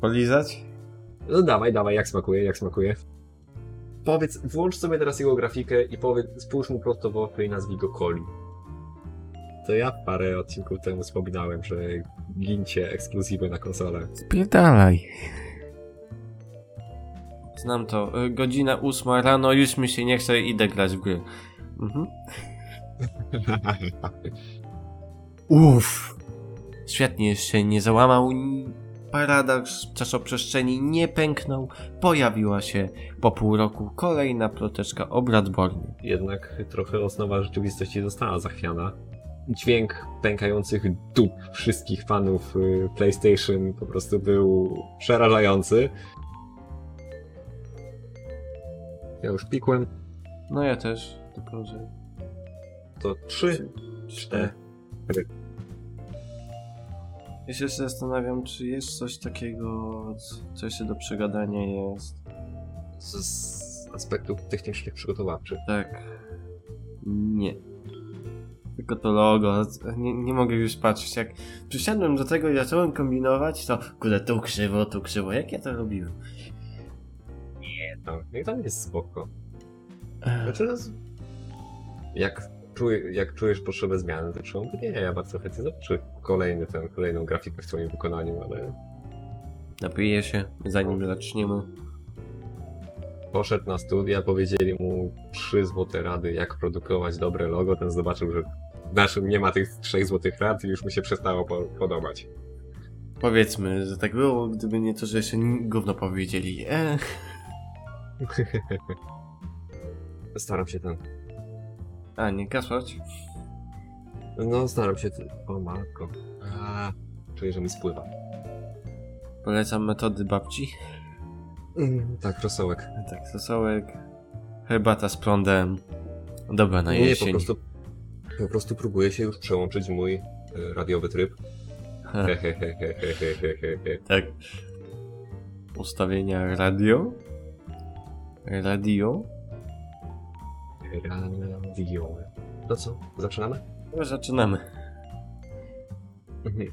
Polizać? No dawaj, dawaj, jak smakuje, jak smakuje. Powiedz, włącz sobie teraz jego grafikę i powiedz, spójrz mu prosto w oko i nazwij go Coli. To ja parę odcinków temu wspominałem, że gincie ekskluzywy na konsolę. Spierdalaj. Znam to. Y, Godzina ósma rano, już mi się nie chce, idę grać w gry. Mhm. Uff. Świetnie, jeszcze nie załamał. Paradoks czasoprzestrzeni nie pęknął. Pojawiła się po pół roku kolejna ploteczka o Bradbornie. Jednak trochę osnowa rzeczywistości została zachwiana. Dźwięk pękających dup wszystkich fanów y, PlayStation po prostu był przerażający. Ja już pikłem. No ja też, tylko że... To trzy, cztery. Ja się zastanawiam, czy jest coś takiego, co jeszcze do przegadania jest. Z, z aspektów technicznych przygotowawczych. Tak. Nie. Tylko to logo. Nie, nie mogę już patrzeć. Jak przysiadłem do tego i zacząłem kombinować, to kurde, tu krzywo, tu krzywo. Jak ja to robiłem? No, i to jest spoko. Znaczy, jak, czuj, jak czujesz potrzebę zmiany, to czemu nie? Ja bardzo chętnie zobaczę kolejny ten, kolejną grafikę w twoim wykonaniu, ale Napiję się, zanim zaczniemy. poszedł na studia, powiedzieli mu trzy złote rady, jak produkować dobre logo, ten zobaczył, że w naszym nie ma tych trzech złotych rad i już mu się przestało po, podobać. Powiedzmy, że tak było, gdyby nie to, że jeszcze gówno powiedzieli. E, Staram się ten. A, nie kasać? No, staram się. Ten, o matko. A, czuję, że mi spływa. Polecam metody babci. Mm, tak, rosołek. Tak, sosołek, herbata z prądem. Dobra na Nie, nie, po jesień. prostu, po prostu próbuję się już przełączyć w mój y, radiowy tryb. Hehehehehehehe. Tak. Ustawienia radio. Radio. Radio. No co, zaczynamy? No, zaczynamy.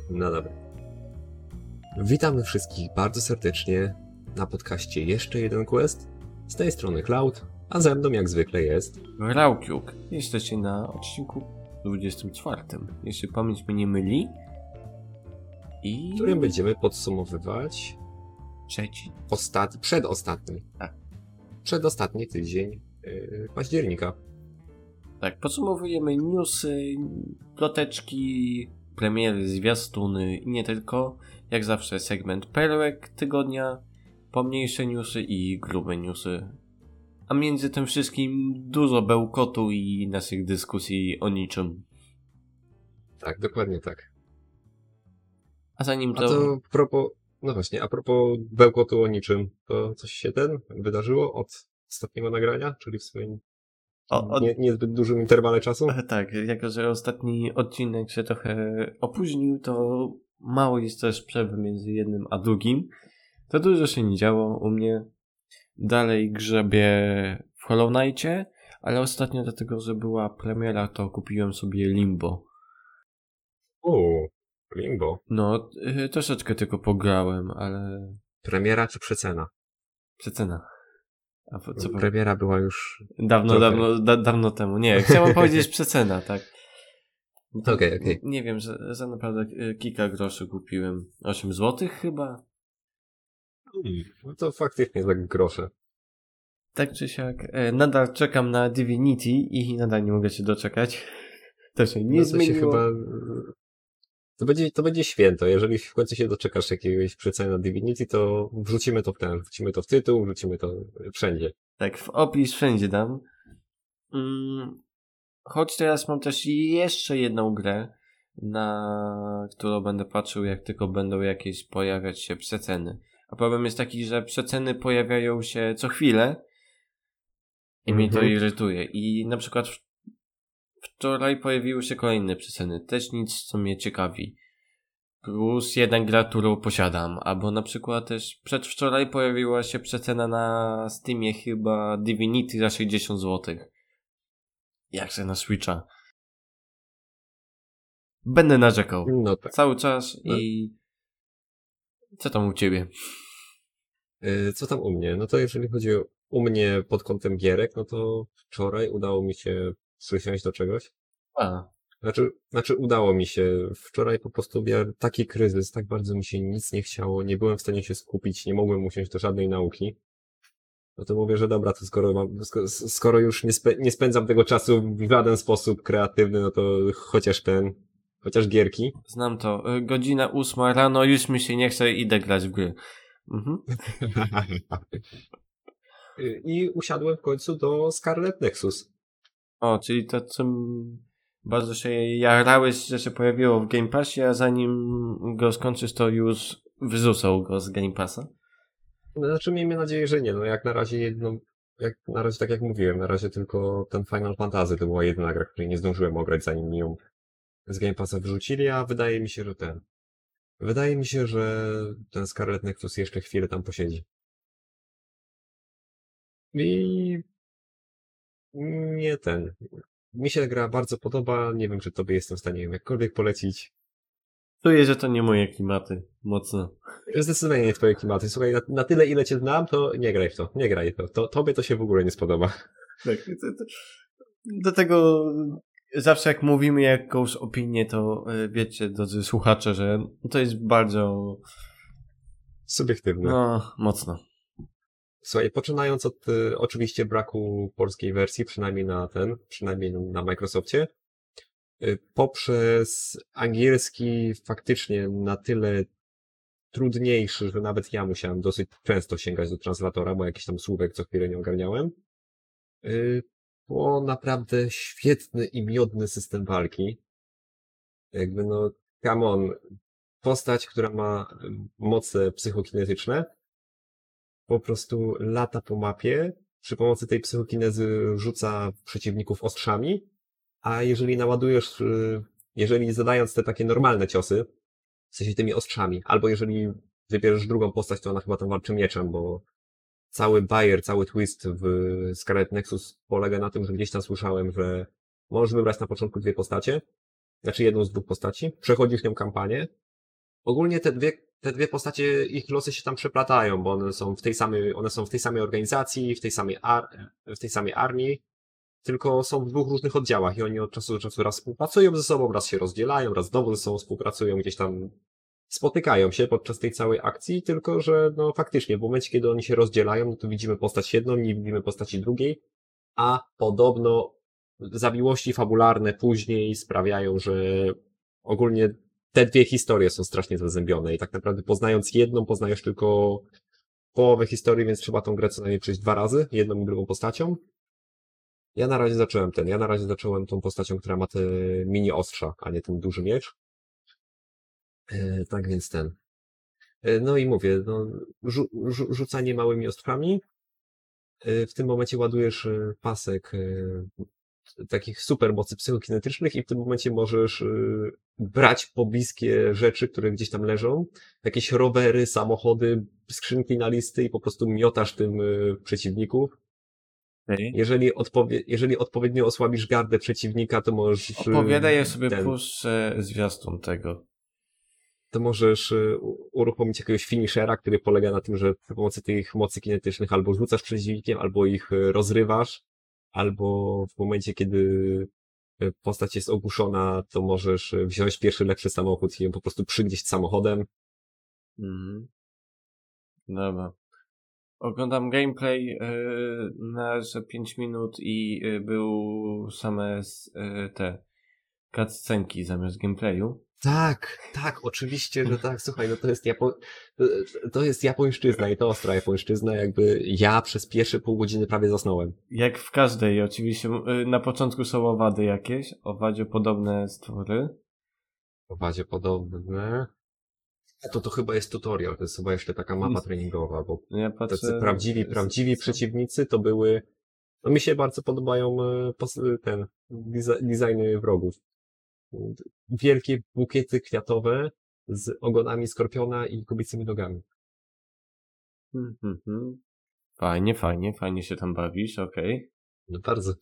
No dobra. Witamy wszystkich bardzo serdecznie na podcaście Jeszcze jeden Quest. Z tej strony Cloud, a ze mną jak zwykle jest. Raukiuk. Jesteście na odcinku 24. Jeśli pamięć mnie nie myli. I. w którym będziemy podsumowywać Trzeci. ostat... przedostatni. Tak. Przedostatni tydzień października. Tak, podsumowujemy newsy, ploteczki, premiery, zwiastuny i nie tylko. Jak zawsze segment perłek tygodnia, pomniejsze newsy i grube newsy. A między tym wszystkim dużo bełkotu i naszych dyskusji o niczym. Tak, dokładnie tak. A zanim A to... to a propos, no właśnie, a propos bełkotu o niczym, to coś się ten wydarzyło od ostatniego nagrania, czyli w swoim O, od... nie, niezbyt dużym interwale czasu? E, Tak, jako że ostatni odcinek się trochę opóźnił, to mało jest też przerwy między jednym a drugim. To dużo się nie działo u mnie. Dalej grzebię w Hollow Knightie, ale ostatnio dlatego, że była premiera, to kupiłem sobie Limbo. O, Limbo. No, y, troszeczkę tylko pograłem, ale Premiera czy przecena? przecena. A po, co po... Premiera była już... Dawno, Okej. dawno, da, dawno temu. Nie, chciałem powiedzieć przecena, tak. Okej, okej. Nie wiem, za, za naprawdę y, kilka groszy kupiłem. 8 złotych chyba? Hmm, No to faktycznie tak grosze. Tak czy siak. E, nadal czekam na Divinity i nadal nie mogę się doczekać. To się nie no to się zmieniło. chyba... To będzie, to będzie święto. Jeżeli w końcu się doczekasz jakiegoś przeceny na Divinity, to wrzucimy to w ten, wrzucimy to w tytuł, wrzucimy to wszędzie. Tak, w opis wszędzie dam. Mm, choć teraz mam też jeszcze jedną grę, na którą będę patrzył, jak tylko będą jakieś pojawiać się przeceny. A problem jest taki, że przeceny pojawiają się co chwilę i mnie to Mhm. irytuje. I na przykład wczoraj pojawiły się kolejne przeceny. Też nic, co mnie ciekawi. Plus jedna gra, którą posiadam. Albo na przykład też przedwczoraj pojawiła się przecena na Steamie chyba Divinity za 60 zł. Jak się na Switcha. Będę narzekał. No tak. Cały czas No. i Co tam u ciebie? Yy, Co tam u mnie? No to jeżeli chodzi o u mnie pod kątem gierek, no to wczoraj udało mi się przysiąść do czegoś. A, Znaczy, znaczy udało mi się. Wczoraj po prostu miałem taki kryzys, tak bardzo mi się nic nie chciało, nie byłem w stanie się skupić, nie mogłem usiąść do żadnej nauki. No to mówię, że dobra, to skoro mam, skoro, już nie, spe, nie spędzam tego czasu w żaden sposób kreatywny, no to chociaż ten, chociaż gierki. znam to. Y, Godzina ósma rano, już mi się nie chce, idę grać w gry. Mhm. I usiadłem w końcu do Scarlet Nexus. O, czyli to, co bardzo się jarałeś, że się pojawiło w Game Passie, a zanim go skończysz, to już wyrzucał go z Game Passa. Znaczy miejmy nadzieję, że nie. No jak na razie jedno, jak na razie tak jak mówiłem, na razie tylko ten Final Fantasy to była jedyna gra, której nie zdążyłem ograć zanim ją z Game Passa wrzucili, a wydaje mi się, że ten. Wydaje mi się, że ten Scarlet Nexus jeszcze chwilę tam posiedzi. I nie ten. Mi się gra bardzo podoba. Nie wiem, czy tobie jestem w stanie ją jakkolwiek polecić. Czuję, że to nie moje klimaty. Mocno. Zdecydowanie nie twoje klimaty. Słuchaj, na, na tyle ile cię znam, to nie graj w to. Nie graj w to. to. Tobie to się w ogóle nie spodoba. Tak, to, to, do tego zawsze jak mówimy jakąś opinię, to y, wiecie, drodzy słuchacze, że to jest bardzo Subiektywne. no, mocno. Słuchaj, poczynając od y, oczywiście braku polskiej wersji, przynajmniej na ten, przynajmniej na Microsoftie, y, poprzez angielski faktycznie na tyle trudniejszy, że nawet ja musiałem dosyć często sięgać do translatora, bo jakiś tam słówek co chwilę nie ogarniałem, y, naprawdę świetny i miodny system walki. Jakby no, come on, postać, która ma y, moce psychokinetyczne, po prostu lata po mapie, przy pomocy tej psychokinezy rzuca przeciwników ostrzami, a jeżeli naładujesz, y, jeżeli zadając te takie normalne ciosy, w sensie tymi ostrzami, albo jeżeli wybierzesz drugą postać, to ona chyba tam walczy mieczem, bo cały bajer, cały twist w Scarlet Nexus polega na tym, że gdzieś tam słyszałem, że możesz wybrać na początku dwie postacie, znaczy jedną z dwóch postaci, przechodzisz nią kampanię. Ogólnie te dwie, te dwie postacie, ich losy się tam przeplatają, bo one są w tej samej, one są w tej samej organizacji, w tej samej, ar, w tej samej armii, tylko są w dwóch różnych oddziałach i oni od czasu do czasu raz współpracują ze sobą, raz się rozdzielają, raz znowu ze sobą współpracują, gdzieś tam spotykają się podczas tej całej akcji, tylko że no faktycznie w momencie, kiedy oni się rozdzielają, no to widzimy postać jedną, nie widzimy postaci drugiej, a podobno zawiłości fabularne później sprawiają, że ogólnie te dwie historie są strasznie zazębione i tak naprawdę poznając jedną, poznajesz tylko połowę historii, więc trzeba tą grę co najmniej przejść dwa razy, jedną i drugą postacią. Ja na razie zacząłem ten, ja na razie zacząłem tą postacią, która ma te mini ostrza, a nie ten duży miecz. E, tak więc ten. E, no i mówię, no, rzu, rzu, rzucanie małymi ostrzami. E, w tym momencie ładujesz pasek takich super mocy psychokinetycznych i w tym momencie możesz brać pobliskie rzeczy, które gdzieś tam leżą, jakieś rowery, samochody, skrzynki na listy i po prostu miotasz tym e, przeciwników. Okay. Jeżeli, odpowie, jeżeli odpowiednio osłabisz gardę przeciwnika, to możesz... Opowiadaj, ja sobie ten- puszczę zwiastun tego. to możesz y, uruchomić jakiegoś finishera, który polega na tym, że przy pomocy tych mocy kinetycznych albo rzucasz przeciwnikiem, albo ich y, rozrywasz, albo w momencie, kiedy y, postać jest ogłuszona, to możesz y, wziąć pierwszy lepszy samochód i ją po prostu przygnieść samochodem. Mhm. Dobra. Oglądam gameplay yy, na że 5 minut i yy, był same yy, te cutscenki zamiast gameplayu. Tak, tak, oczywiście, że tak. Słuchaj, no to jest Japo... to jest japońszczyzna i to ostra japońszczyzna, jakby ja przez pierwsze pół godziny prawie zasnąłem. Jak w każdej, oczywiście yy, na początku są owady jakieś, owadzie podobne stwory. W bazie podobne. To to chyba jest tutorial, to jest chyba jeszcze taka mapa treningowa, bo Ja patrzę, tacy prawdziwi, prawdziwi przeciwnicy to były, no mi się bardzo podobają pos- ten, designy wrogów. Wielkie bukiety kwiatowe z ogonami skorpiona i kobiecymi nogami. Mhm, mhm. Fajnie, fajnie, fajnie się tam bawisz, okej. No bardzo.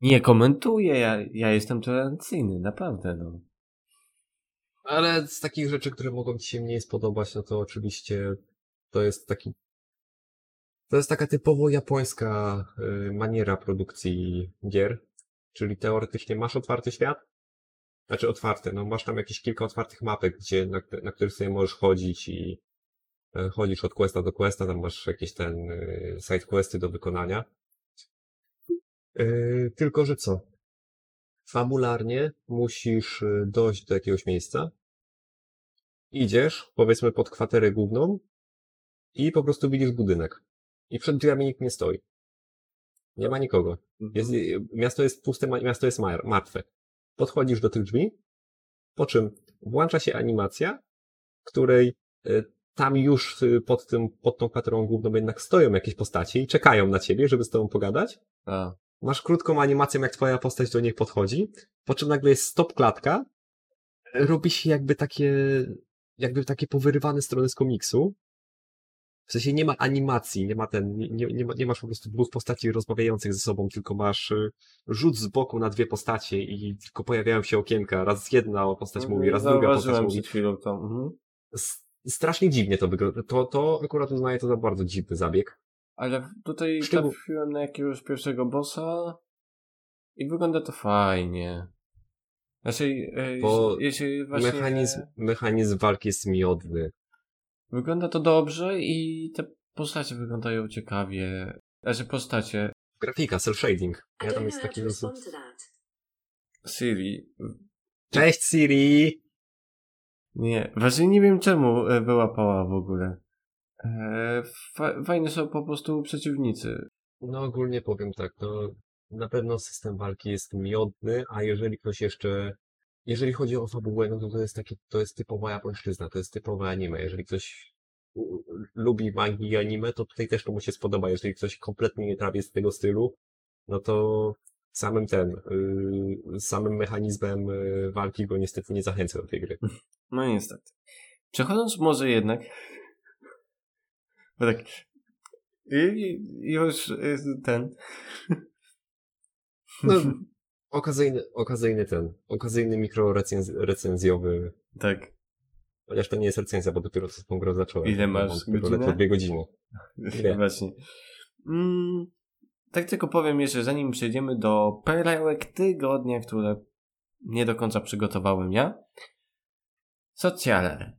Nie komentuję, ja, ja jestem tolerancyjny, naprawdę, no. Ale z takich rzeczy, które mogą ci się mniej spodobać, no to oczywiście to jest taki to jest taka typowo japońska y, maniera produkcji gier, czyli teoretycznie masz otwarty świat, znaczy otwarte, no masz tam jakieś kilka otwartych mapek, gdzie, na, na których sobie możesz chodzić i y, chodzisz od questa do questa, tam masz jakieś ten y, side questy do wykonania. Y, tylko, że co? Fabularnie musisz y, dojść do jakiegoś miejsca, idziesz, powiedzmy pod kwaterę główną i po prostu widzisz budynek. I przed drzwiami nikt nie stoi. Nie ma nikogo. Jest, miasto jest puste, miasto jest mar- martwe. Podchodzisz do tych drzwi, po czym włącza się animacja, której y, tam już y, pod tym, pod tą kwaterą główną jednak stoją jakieś postacie i czekają na ciebie, żeby z tobą pogadać. A, Masz krótką animację, jak twoja postać do nich podchodzi, po czym nagle jest stop klatka, robi się jakby takie, jakby takie powyrywane strony z komiksu. W sensie nie ma animacji, nie ma ten, nie, nie, nie, ma, nie masz po prostu dwóch postaci rozmawiających ze sobą, tylko masz y, rzut z boku na dwie postacie i tylko pojawiają się okienka. Raz jedna postać mówi, raz druga postać mówi. przed chwilą to. Mhm. Strasznie dziwnie to wygląda. To, to akurat uznaję to za bardzo dziwny zabieg. Ale tutaj Szczegół- trafiłem na jakiegoś pierwszego bossa i wygląda to fajnie. Znaczy, e, Bo jeśli właśnie Mechanizm, mechanizm walki jest miodny. Wygląda to dobrze i te postacie wyglądają ciekawie. Znaczy postacie Grafika, cel shading. Ja tam jest taki to dosyć... to. Siri. Cześć Siri! Nie, właśnie nie wiem czemu e, wyłapała w ogóle. E, fa- fajni są po prostu przeciwnicy. No ogólnie powiem tak, no na pewno system walki jest miodny, a jeżeli ktoś jeszcze, jeżeli chodzi o fabułę, no to to jest takie, to jest typowa japońszczyzna, to jest typowe anime. Jeżeli ktoś lubi mangi i anime, to tutaj też to mu się spodoba. Jeżeli ktoś kompletnie nie trawi z tego stylu, no to samym ten, yy, samym mechanizmem yy, walki go niestety nie zachęca do tej gry. No niestety. Przechodząc może jednak. Bo tak. I, i już y, ten. No, okazyjny, okazyjny ten, okazyjny mikrorecenzjowy tak. Chociaż to nie jest recenzja, bo dopiero co tą grą zacząłem. Ile masz godzinę? dwie godziny. Ile? Właśnie. Mm, tak tylko powiem jeszcze, zanim przejdziemy do perełek tygodnia, które nie do końca przygotowałem ja. Socjale.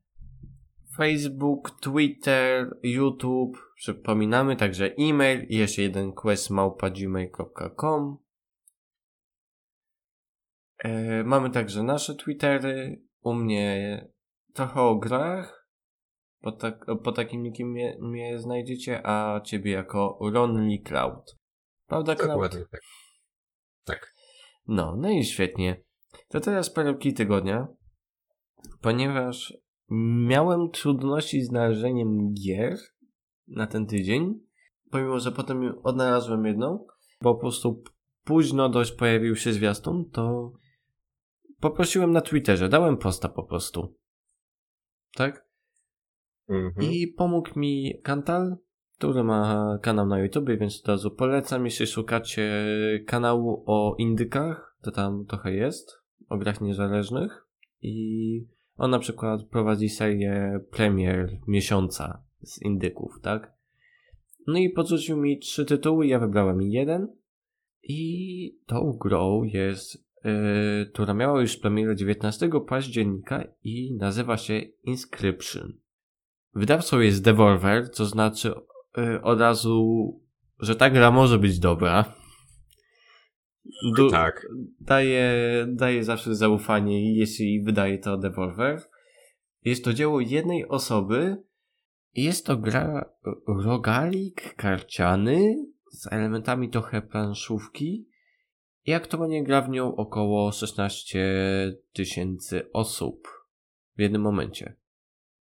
Facebook, Twitter, YouTube. Przypominamy także e-mail i jeszcze jeden quest małpa gmail.com. E, mamy także nasze Twittery. U mnie trochę o grach. Po, tak, po takim nikim mnie, mnie znajdziecie, a ciebie jako Lonely Cloud. Prawda, Cloud? Dokładnie tak. Tak. No, no i świetnie. To teraz perełki tygodnia. Ponieważ miałem trudności z znalezieniem gier na ten tydzień, pomimo, że potem odnalazłem jedną, bo po prostu późno dość pojawił się zwiastun, to poprosiłem na Twitterze, dałem posta po prostu. Tak? Mhm. I pomógł mi Kantal, który ma kanał na YouTube, więc od razu polecam, jeśli szukacie kanału o indykach, to tam trochę jest, o grach niezależnych i on na przykład prowadzi serię premier miesiąca z indyków, tak? No i podrzucił mi trzy tytuły, ja wybrałem jeden i tą grą jest, która miała już premierę 19 października i nazywa się Inscription. Wydawcą jest Devolver, co znaczy y, od razu, że ta gra może być dobra. Du- Tak. daje, daje zawsze zaufanie, jeśli wydaje to Devolver. Jest to dzieło jednej osoby. Jest to gra rogalik karciany z elementami trochę planszówki i aktualnie gra w nią około 16 tysięcy osób w jednym momencie.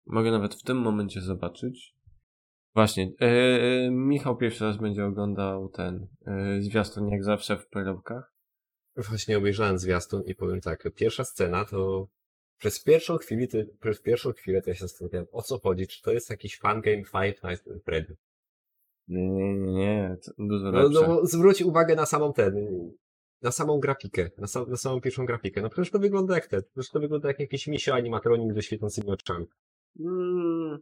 Mogę nawet w tym momencie zobaczyć. Właśnie, yy, Michał pierwszy raz będzie oglądał ten yy, zwiastun jak zawsze w perełkach. Właśnie obejrzałem zwiastun i powiem tak, pierwsza scena to przez pierwszą chwilę, przez pierwszą chwilę to ja się zastanawiałem, o co chodzi, czy to jest jakiś fan game Five Nights at Freddy. Nie, nie, nie, to dużo No, lepsze. no, zwróć uwagę na samą ten, na samą grafikę, na, sam, na samą pierwszą grafikę. No przecież to wygląda jak te, przecież to wygląda jak jakiś misio animatronik ze świecącymi oczami. Mm,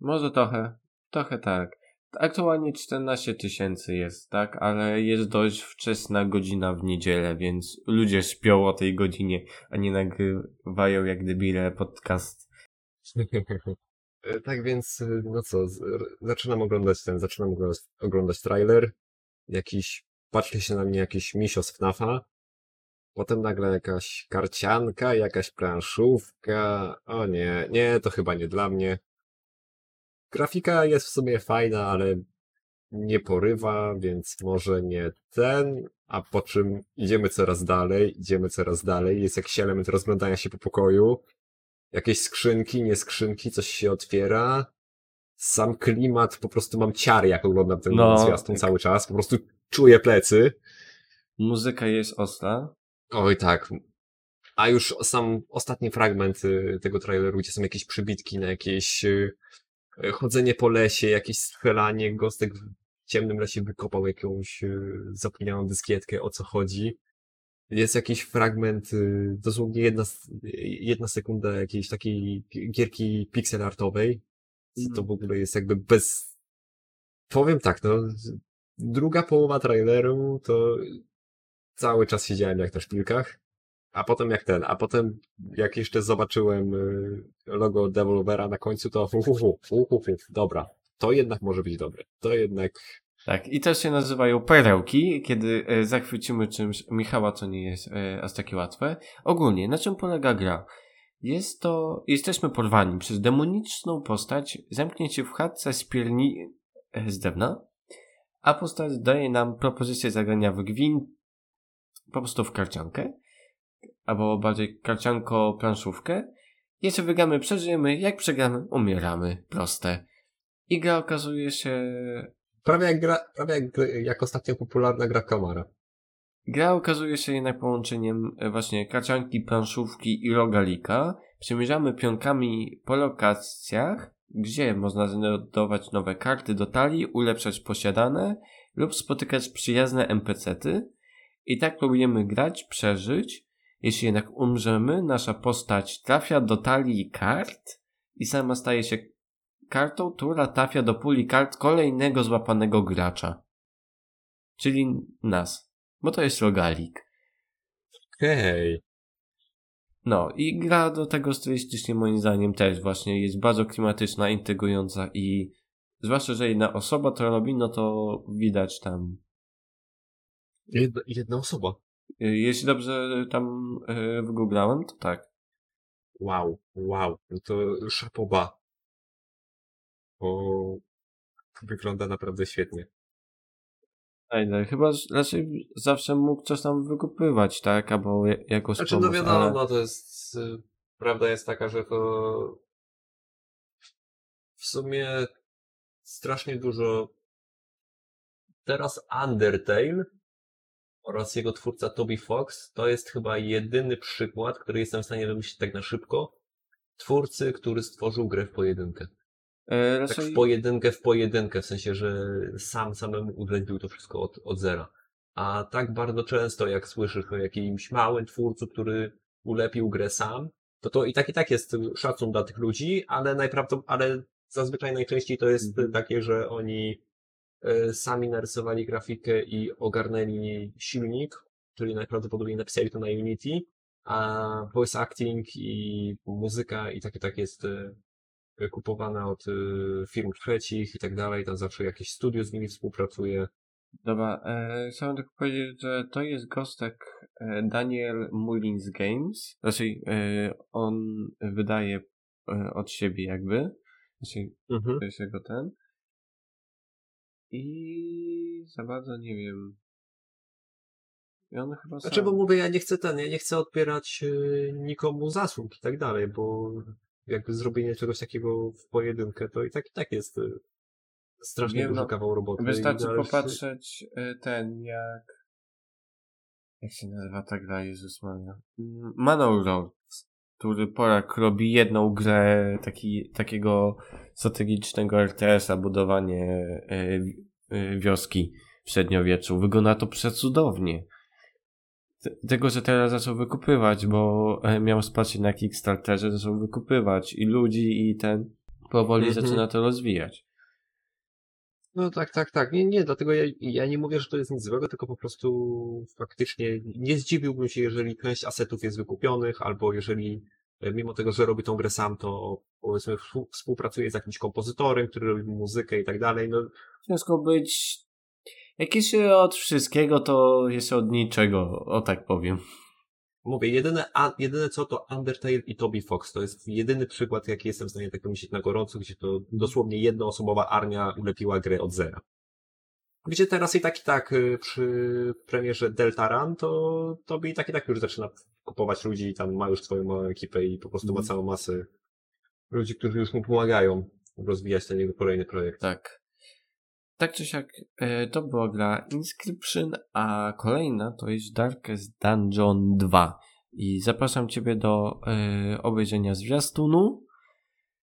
może trochę, trochę tak. Aktualnie 14 tysięcy jest, tak? Ale jest dość wczesna godzina w niedzielę, więc ludzie śpią o tej godzinie, a nie nagrywają jak debile podcast. tak więc, no co, zaczynam oglądać ten, zaczynam oglądać, oglądać trailer. Jakiś, patrzy się na mnie jakiś misio z FNAFa. Potem nagle jakaś karcianka, jakaś planszówka. O nie, nie, to chyba nie dla mnie. Grafika jest w sumie fajna, ale nie porywa, więc może nie ten, a po czym idziemy coraz dalej, idziemy coraz dalej, jest jakiś element rozglądania się po pokoju, jakieś skrzynki, nie skrzynki, coś się otwiera, sam klimat, po prostu mam ciary, jak oglądam ten no, zwiastun tak. cały czas, po prostu czuję plecy. Muzyka jest ostra. Oj tak. A już sam ostatni fragment y, tego traileru, gdzie są jakieś przybitki na jakieś y, E, chodzenie po lesie, jakieś strzelanie, Gostek w ciemnym lesie wykopał jakąś zapomnianą dyskietkę, o co chodzi. Jest jakiś fragment, dosłownie jedna, jedna sekunda jakiejś takiej gierki pixel artowej. To mhm. w ogóle jest jakby bez... Powiem tak, no, druga połowa traileru to cały czas siedziałem jak na szpilkach. A potem jak ten, a potem jak jeszcze zobaczyłem y, logo Devolvera na końcu, to hu, hu, hu, dobra, to jednak może być dobre. To jednak... Tak, i też się nazywają perełki, kiedy e, zachwycimy czymś Michała, co nie jest e, aż takie łatwe. Ogólnie, na czym polega gra? Jest to, jesteśmy porwani przez demoniczną postać, zamknięcie w chatce z pierni e, z drewna, a postać daje nam propozycję zagrania w gwint, po prostu w karciankę albo bardziej karcianko planszówkę. Jeśli wygramy, przeżyjemy, jak przegramy, umieramy. Proste. I gra okazuje się... Prawie jak, gra, prawie jak, jak ostatnio popularna gra Kamara. Gra okazuje się jednak połączeniem e, właśnie karcianki, planszówki i rogalika. Przemierzamy pionkami po lokacjach, gdzie można znajdować nowe karty do talii, ulepszać posiadane lub spotykać przyjazne NPC-ty. I tak próbujemy grać, przeżyć jeśli jednak umrzemy, nasza postać trafia do talii kart i sama staje się kartą, która trafia do puli kart kolejnego złapanego gracza. Czyli nas. Bo to jest rogalik. Hej. No i gra do tego stylistycznie moim zdaniem też właśnie jest bardzo klimatyczna, intrygująca i zwłaszcza, że jedna osoba to robi, no to widać tam. Jedna, jedna osoba. Y, jeśli dobrze tam y, wygooglałem, to tak. Wow, wow, no to szapoba. Bo wygląda naprawdę świetnie. Fajne. Chyba raczej zawsze mógł coś tam wykupywać, tak? Albo jakoś Znaczy, no wiadomo, ale... no to jest... Y, prawda jest taka, że to w sumie strasznie dużo teraz Undertale oraz jego twórca Toby Fox, to jest chyba jedyny przykład, który jestem w stanie wymyślić tak na szybko, twórcy, który stworzył grę w pojedynkę. E, raczej... Tak w pojedynkę, w pojedynkę, w sensie, że sam samemu ulepił to wszystko od, od zera. A tak bardzo często, jak słyszysz o jakimś małym twórcu, który ulepił grę sam, to to i tak i tak jest szacun dla tych ludzi, ale najprawdopodobniej, ale zazwyczaj najczęściej to jest -hmm. takie, że oni E, sami narysowali grafikę i ogarnęli silnik, czyli najprawdopodobniej napisali to na Unity, a voice acting i muzyka i takie tak jest e, kupowana od e, firm trzecich i tak dalej, tam zawsze jakieś studio z nimi współpracuje. Dobra, e, chciałem tylko powiedzieć, że to jest gostek Daniel Mullins Games, znaczy e, on wydaje e, od siebie jakby, znaczy mhm. to jest jego ten, i za bardzo nie wiem. I on chyba Znaczy, bo mówię, ja nie chcę ten, ja nie chcę odbierać y, nikomu zasług i tak dalej, bo jakby zrobienie czegoś takiego w pojedynkę, to i tak i tak jest y, strasznie wiem, duży no, kawał roboty. Wystarczy popatrzeć y, ten, jak jak się nazywa ta gra, Jezus Maria? Manor Lords który Polak robi jedną grę taki, takiego strategicznego RTS-a, budowanie e, e, wioski w średniowieczu. Wygląda to przecudownie. Tego, że teraz zaczął wykupywać, bo e, miał spatrzeć na Kickstarterze, zaczął wykupywać i ludzi, i ten powoli Mhm. zaczyna to rozwijać. No tak, tak, tak. Nie, nie, dlatego ja, ja nie mówię, że to jest nic złego, tylko po prostu faktycznie nie zdziwiłbym się, jeżeli część asetów jest wykupionych, albo jeżeli e, mimo tego, że robi tą grę sam, to powiedzmy współ- współpracuje z jakimś kompozytorem, który robi muzykę i tak dalej. No, Ciężko być. Jak jeszcze od wszystkiego, to jeszcze od niczego, o tak powiem. mówię, jedyne, a, jedyne co to Undertale i Toby Fox. To jest jedyny przykład, jaki jestem w stanie tak pomyśleć na gorąco, gdzie to dosłownie jednoosobowa armia ulepiła grę od zera. Gdzie teraz i tak i tak y, przy premierze Deltaran, to Toby i tak i tak już zaczyna kupować ludzi i tam ma już swoją małą ekipę i po prostu ma Mhm. całą masę ludzi, którzy już mu pomagają rozwijać ten jego kolejny projekt. Tak. Tak czy siak, e, to była gra Inscription, a kolejna to jest Darkest Dungeon 2. I zapraszam Ciebie do e, obejrzenia zwiastunu.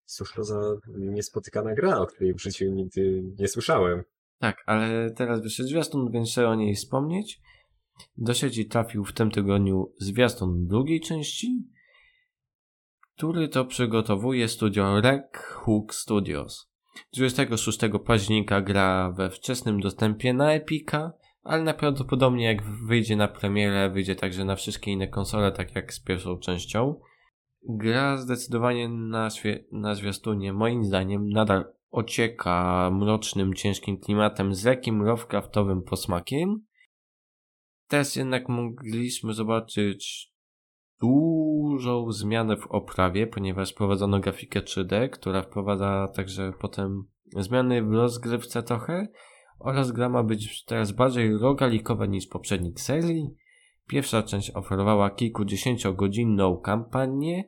Cóż to za niespotykana gra, o której w życiu nigdy nie słyszałem. Tak, ale teraz wyszedł zwiastun, więc trzeba o niej wspomnieć. Do sieci trafił w tym tygodniu zwiastun drugiej części, który to przygotowuje studio Rec Hook Studios. 26 października gra we wczesnym dostępie na Epica, ale najprawdopodobniej jak wyjdzie na premierę, wyjdzie także na wszystkie inne konsole, tak jak z pierwszą częścią. Gra zdecydowanie na, na zwiastunie, moim zdaniem, nadal ocieka mrocznym, ciężkim klimatem z lekkim Lovecraftowym posmakiem. Teraz jednak mogliśmy zobaczyć dużą zmianę w oprawie, ponieważ wprowadzono grafikę 3D, która wprowadza także potem zmiany w rozgrywce trochę oraz gra ma być teraz bardziej rogalikowa niż poprzednik serii. Pierwsza część oferowała kilkudziesięciogodzinną kampanię,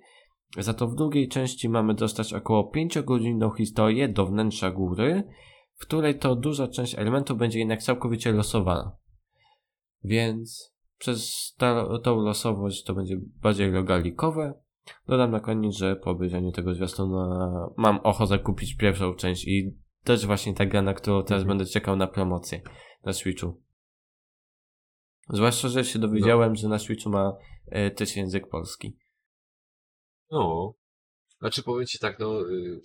za to w drugiej części mamy dostać około 5-godzinną historię do wnętrza góry, w której to duża część elementów będzie jednak całkowicie losowana. Więc przez ta, tą losowość to będzie bardziej rogalikowe. Dodam na koniec, że po obejrzeniu tego zwiastuna mam ochotę kupić pierwszą część i też właśnie ta gra, na którą teraz Mhm. będę czekał na promocję na Switchu. Zwłaszcza, że się dowiedziałem, że na Switchu ma e, też język polski. No. Znaczy powiem ci tak, no. y,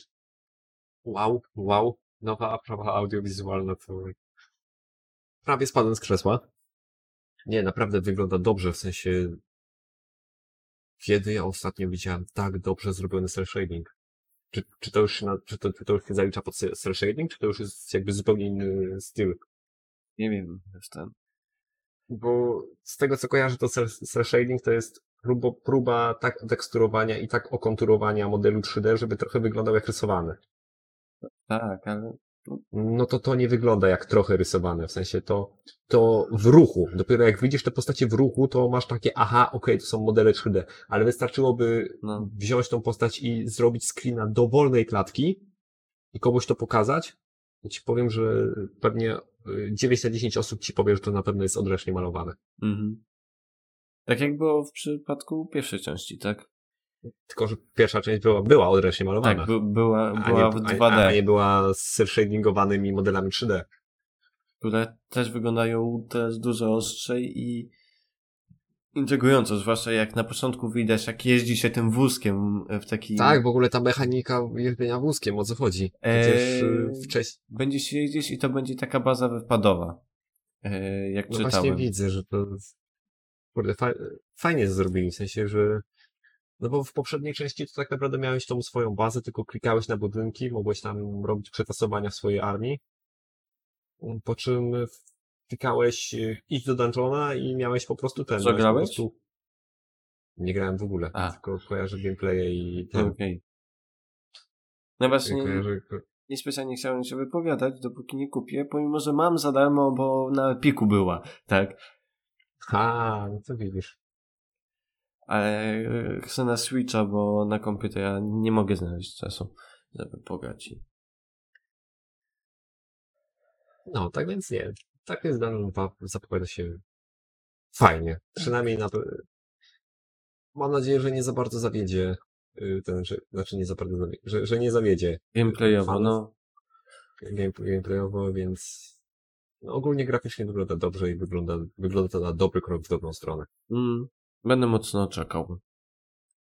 Wow, wow. Nowa oprawa audiowizualna to. Prawie spadłem z krzesła. Nie, naprawdę wygląda dobrze, w sensie. Kiedy ja ostatnio widziałem tak dobrze zrobiony cel shading? Czy, czy to już się, na, czy to, czy to już się zalicza pod cel shading, czy to już jest jakby zupełnie inny styl? Nie wiem, jest ten. Bo z tego co kojarzę, to cel shading to jest próba, próba tak teksturowania i tak okonturowania modelu 3D, żeby trochę wyglądał jak rysowany. Tak, ale No to to nie wygląda jak trochę rysowane, w sensie to, to w ruchu. Dopiero jak widzisz te postacie w ruchu, to masz takie, aha, okej, to są modele 3D, ale wystarczyłoby no, wziąć tą postać i zrobić screena dowolnej klatki i komuś to pokazać. I ci powiem, że pewnie y, 9 na 10 osób ci powie, że to na pewno jest odręcznie malowane. mhm. Tak jak było w przypadku pierwszej części, tak? Tylko, że pierwsza część była, była odręcznie malowana. Tak, by, była, a, była nie, w a- 2D, A, nie była z shadingowanymi modelami 3D. które też wyglądają teraz dużo ostrzej i intrygująco, zwłaszcza jak na początku widać, jak jeździ się tym wózkiem w taki... Tak, w ogóle ta mechanika jeżdżenia wózkiem, o co chodzi? Przecież Eee, wcześniej. Będzie się jeździć i to będzie taka baza wypadowa. E, jak No właśnie czytałem. widzę, że to. Kurde, fa... fajnie zrobili, w sensie, że. No bo w poprzedniej części to tak naprawdę miałeś tą swoją bazę, tylko klikałeś na budynki, mogłeś tam robić przetasowania w swojej armii. Po czym klikałeś y, idź do dungeona i miałeś po prostu ten. Co grałeś? Prostu... Nie grałem w ogóle, A. tylko kojarzę gameplaye i ten. Okej. No właśnie, Kojarzę... niespecjalnie chciałem się wypowiadać, dopóki nie kupię, pomimo, że mam za darmo, bo na piku była, tak? Ha, no to widzisz. Ale e, chcę na Switcha, bo na komputera nie mogę znaleźć czasu, żeby pograć. No, tak więc nie. Tak jest Dungeon 2 zapowiada się fajnie. Przynajmniej na Mam nadzieję, że nie za bardzo zawiedzie y, ten, że, znaczy nie za bardzo zawiedzie, że, że nie zawiedzie Gameplayowo, Fanów? no. game, gameplayowo, więc No, ogólnie graficznie wygląda dobrze i wygląda, wygląda to na dobry krok w dobrą stronę. Mm, będę mocno czekał.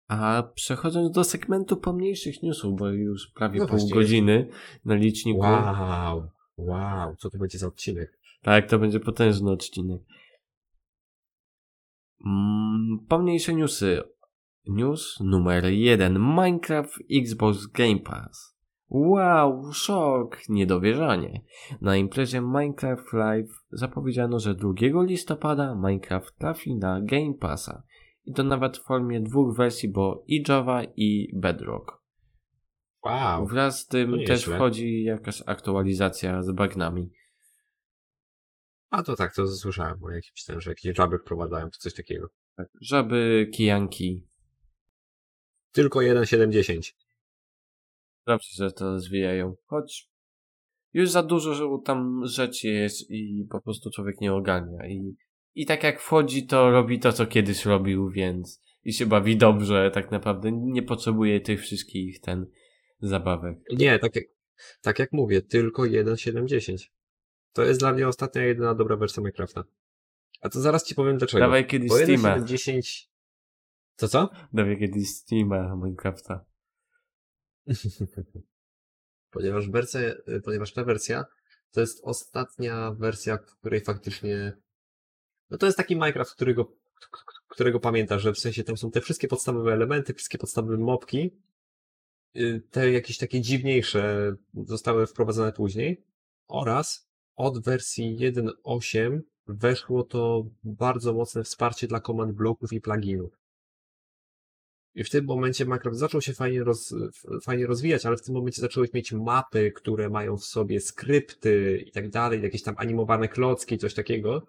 A przechodząc do segmentu pomniejszych newsów, bo już prawie No pół właściwie. godziny na liczniku. Wow, wow, co to będzie za odcinek? Tak, to będzie potężny odcinek. Mm, pomniejsze newsy. News numer jeden. Minecraft Xbox Game Pass. Wow, szok, niedowierzanie. Na imprezie Minecraft Live zapowiedziano, że 2 listopada Minecraft trafi na Game Passa. I to nawet w formie dwóch wersji, bo i Java i Bedrock. Wow, Wraz z tym też wchodzi jakaś aktualizacja z bagnami. a to tak, to słyszałem, bo jakimś ten, że jakieś żaby wprowadzają, czy coś takiego. Tak, żaby, kijanki. Tylko 1.7.10. Dobrze, że to rozwijają. Choć już za dużo że tam rzeczy jest i po prostu człowiek nie ogarnia. I, I tak jak wchodzi, to robi to, co kiedyś robił, więc i się bawi dobrze, tak naprawdę nie potrzebuje tych wszystkich ten zabawek. Nie, tak jak, tak jak mówię, tylko 1.7.10. To jest dla mnie ostatnia jedyna dobra wersja Minecrafta. A to zaraz ci powiem dlaczego. Dawaj kiedyś Bo Steama. 1.7.10... Co co? Dawaj kiedyś Steama Minecrafta. ponieważ wersja, ponieważ ta wersja to jest ostatnia wersja, w której faktycznie no to jest taki Minecraft, którego, którego pamiętasz, że w sensie tam są te wszystkie podstawowe elementy, wszystkie podstawowe mopki, y, te jakieś takie dziwniejsze zostały wprowadzone później oraz od wersji 1.8 weszło to bardzo mocne wsparcie dla command bloków i pluginów. I w tym momencie Minecraft zaczął się fajnie, roz, fajnie rozwijać, ale w tym momencie zacząłeś mieć mapy, które mają w sobie skrypty i tak dalej, jakieś tam animowane klocki, coś takiego.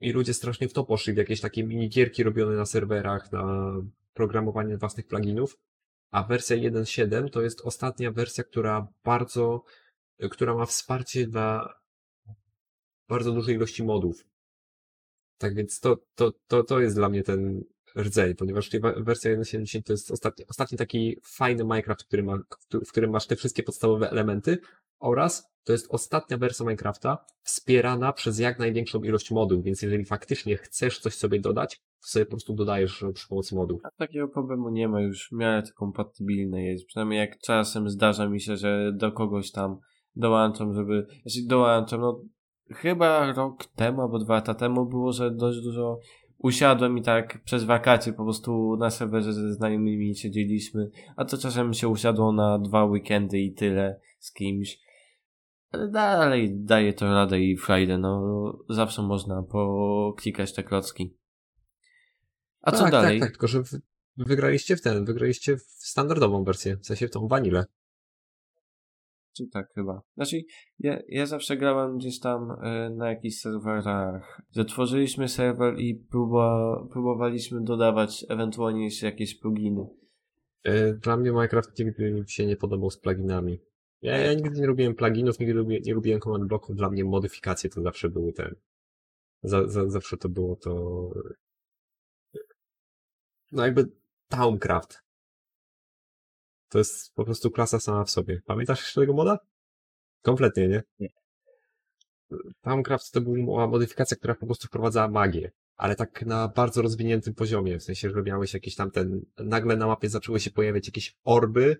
I ludzie strasznie w to poszli, w jakieś takie minigierki robione na serwerach, na programowanie własnych pluginów. A wersja 1.7 to jest ostatnia wersja, która bardzo, która ma wsparcie dla bardzo dużej ilości modów. Tak więc to, to, to, to jest dla mnie ten rdzeń, ponieważ wersja 1.7 to jest ostatni, ostatni taki fajny Minecraft, który ma, w którym masz te wszystkie podstawowe elementy oraz to jest ostatnia wersja Minecrafta wspierana przez jak największą ilość modów, więc jeżeli faktycznie chcesz coś sobie dodać, to sobie po prostu dodajesz przy pomocy modów. A takiego problemu nie ma, już w to kompatybilne jest. Przynajmniej jak czasem zdarza mi się, że do kogoś tam dołączam, żeby... Jeśli dołączam, no chyba rok temu albo dwa lata temu było, że dość dużo usiadłem i tak przez wakacje po prostu na serwerze ze znajomymi siedzieliśmy, a to czasem się usiadło na dwa weekendy i tyle z kimś. Ale dalej daje to radę i Friday, no zawsze można poklikać te klocki. A co tak, dalej? Tak, tak, tylko że wy, wygraliście w ten, wygraliście w standardową wersję, w sensie w tą vanilę. Czy tak chyba. Znaczy, ja, ja zawsze grałem gdzieś tam y, na jakichś serwerach. Zatworzyliśmy serwer i próba, próbowaliśmy dodawać ewentualnie jeszcze jakieś pluginy. Y, Dla mnie Minecraft nigdy mi się nie podobał z pluginami. Ja, ja nigdy nie lubiłem pluginów, nigdy lubię, nie lubiłem command bloków, dla mnie modyfikacje to zawsze były ten. Za, za, zawsze to było to. No jakby Towncraft. To jest po prostu klasa sama w sobie. Pamiętasz jeszcze tego moda? Kompletnie, nie? Nie. Towncraft to była modyfikacja, która po prostu wprowadzała magię. Ale tak na bardzo rozwiniętym poziomie, w sensie, że miałeś jakieś tam ten, nagle na mapie zaczęły się pojawiać jakieś orby,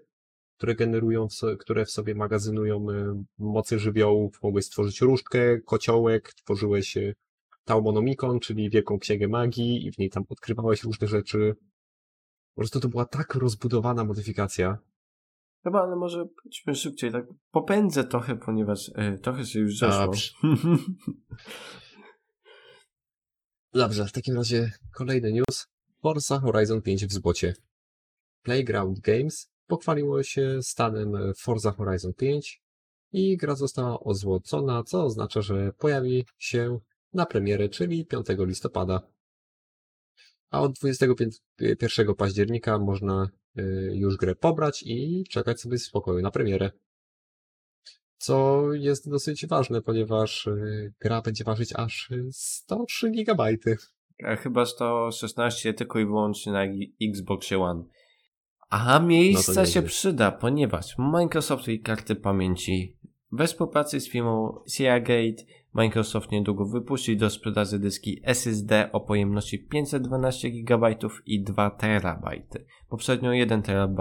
które generują, które w sobie magazynują y, mocy żywiołów, mogłeś stworzyć różdżkę, kociołek, tworzyłeś y, Taumonomikon, czyli wielką księgę magii i w niej tam odkrywałeś różne rzeczy. Po prostu to była tak rozbudowana modyfikacja. Chyba, ale może pójdźmy szybciej, tak popędzę trochę, ponieważ y, trochę się już zeszło. Dobrze. Dobrze, w takim razie kolejny news. Forza Horizon 5 w zbocie. Playground Games pochwaliło się stanem Forza Horizon 5 i gra została ozłocona, co oznacza, że pojawi się na premierę, czyli 5 listopada. A od 21 października można y, już grę pobrać i czekać sobie w spokoju na premierę. Co jest dosyć ważne, ponieważ y, gra będzie ważyć aż 103 GB. A chyba 116 tylko i wyłącznie na Xbox One. A miejsca No się nieźle. przyda, ponieważ Microsoft i karty pamięci we współpracy z firmą Seagate Microsoft niedługo wypuści do sprzedaży dyski SSD o pojemności 512 GB i 2 TB. Poprzednio 1 TB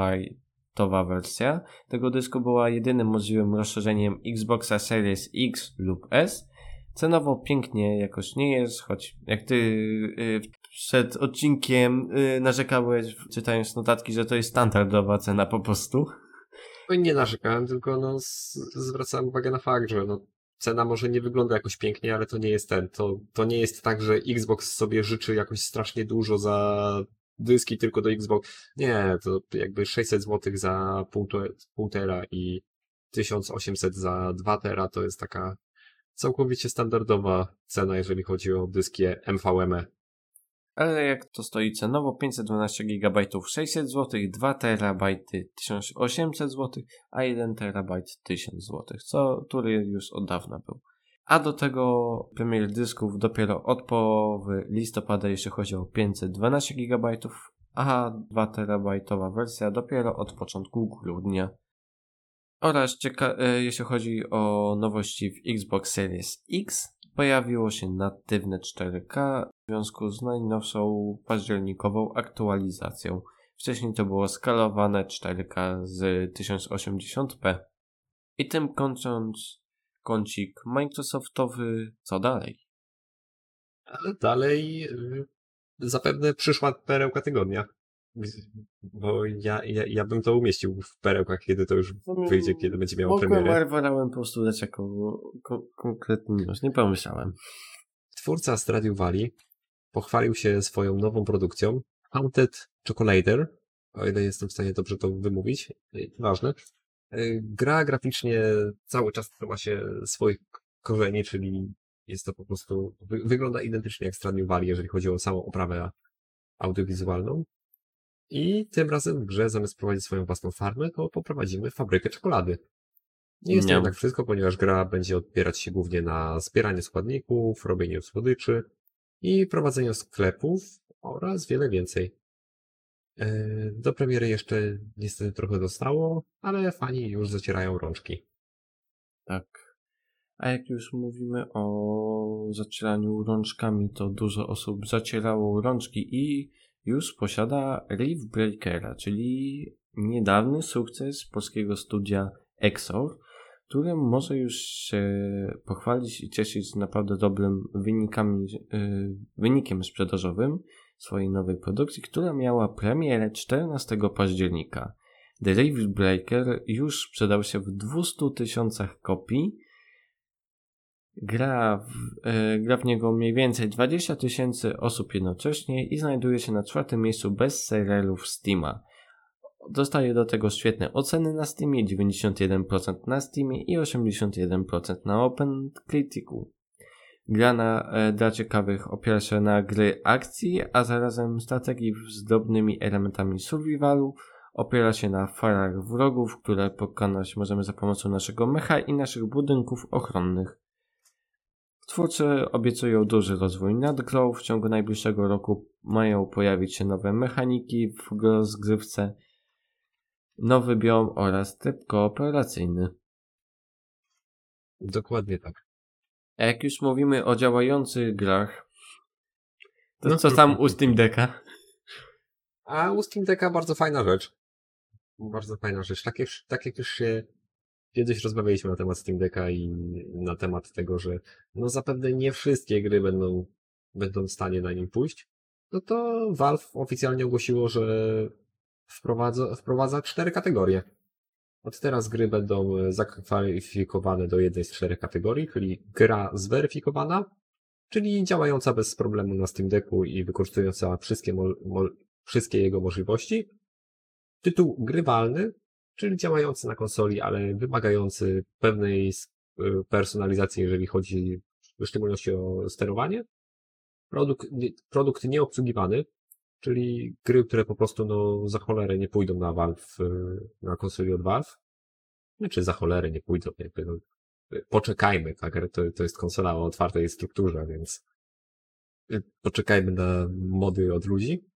wersja tego dysku była jedynym możliwym rozszerzeniem Xboxa Series X lub S. Cenowo pięknie jakoś nie jest, choć jak ty yy, przed odcinkiem yy, narzekałeś, czytając notatki, że to jest standardowa cena po prostu. Nie narzekałem, tylko no, zwracałem uwagę na fakt, że no, cena może nie wygląda jakoś pięknie, ale to nie jest ten. To, to nie jest tak, że Xbox sobie życzy jakoś strasznie dużo za dyski tylko do Xbox. Nie, to jakby 600 zł za pół, tera i 1800 za 2 tera to jest taka całkowicie standardowa cena, jeżeli chodzi o dyski MVME. Ale jak to stoi cenowo, 512 GB 600 zł, 2 TB 1800 zł, a 1 TB 1000 zł, co który już od dawna był. A do tego premier dysków dopiero od połowy listopada, jeśli chodzi o 512 GB, a 2 TB wersja dopiero od początku grudnia. Oraz cieka- e, jeśli chodzi o nowości w Xbox Series X, pojawiło się natywne 4K w związku z najnowszą październikową aktualizacją. Wcześniej to było skalowane 4K z 1080p. I tym kończąc kącik Microsoftowy, co dalej? Ale dalej y, zapewne przyszła perełka tygodnia. Bo ja, ja, ja bym to umieścił w perełkach, kiedy to już wyjdzie, kiedy będzie miało premierę. Mogłem po prostu dać jako ko konkretny news, nie pomyślałem. Twórca Stardew Valley pochwalił się swoją nową produkcją Haunted Chocolater, o ile jestem w stanie dobrze to wymówić, ważne. Y, gra graficznie cały czas trzyma się swoich korzeni, czyli jest to po prostu, wygląda identycznie jak Stardew Valley, jeżeli chodzi o samą oprawę audiowizualną. I tym razem w grze zamiast prowadzić swoją własną farmę, to poprowadzimy fabrykę czekolady. Nie jest to jednak wszystko, ponieważ gra będzie odbierać się głównie na zbieranie składników, robienie słodyczy i prowadzenie sklepów oraz wiele więcej. E, do premiery jeszcze niestety trochę zostało, ale fani już zacierają rączki. Tak. A jak już mówimy o zacieraniu rączkami, to dużo osób zacierało rączki i już posiada Reef Breakera, czyli niedawny sukces polskiego studia Exor, którym może już się pochwalić i cieszyć naprawdę dobrym wynikami, yy, wynikiem sprzedażowym swojej nowej produkcji, która miała premierę 14 października. The Reef Breaker już sprzedał się w 200 tysiącach kopii Gra w, e, gra w niego mniej więcej 20 tysięcy osób jednocześnie i znajduje się na czwartym miejscu bestsellerów Steama. Dostaje do tego świetne oceny na Steamie, 91% na Steamie i 81% na OpenCriticu. Gra na, e, dla ciekawych opiera się na gry akcji, a zarazem strategii z drobnymi elementami survivalu. Opiera się na farach wrogów, które pokonać możemy za pomocą naszego mecha i naszych budynków ochronnych. Twórcy obiecują duży rozwój nad grą. W ciągu najbliższego roku mają pojawić się nowe mechaniki w rozgrywce, nowy biom oraz tryb kooperacyjny. Dokładnie tak. A jak już mówimy o działających grach, to no, co tam u Steam Decka? A u Steam Decka bardzo fajna rzecz. Bardzo fajna rzecz. Tak jak, tak jak już się Kiedyś rozmawialiśmy na temat Steam Decka i na temat tego, że no zapewne nie wszystkie gry będą, będą w stanie na nim pójść. No to Valve oficjalnie ogłosiło, że wprowadza, wprowadza cztery kategorie. Od teraz gry będą zakwalifikowane do jednej z czterech kategorii, czyli gra zweryfikowana, czyli działająca bez problemu na Steam Decku i wykorzystująca wszystkie, mo, mo, wszystkie jego możliwości. Tytuł grywalny, czyli działający na konsoli, ale wymagający pewnej y, personalizacji, jeżeli chodzi w szczególności o sterowanie. Produkt, produkt nieobsługiwany, czyli gry, które po prostu no, za cholerę nie pójdą na Valve, y, na konsoli od Valve. Znaczy za cholerę nie pójdą, jakby, no, poczekajmy, tak, to, to jest konsola o otwartej strukturze, więc y, poczekajmy na mody od ludzi.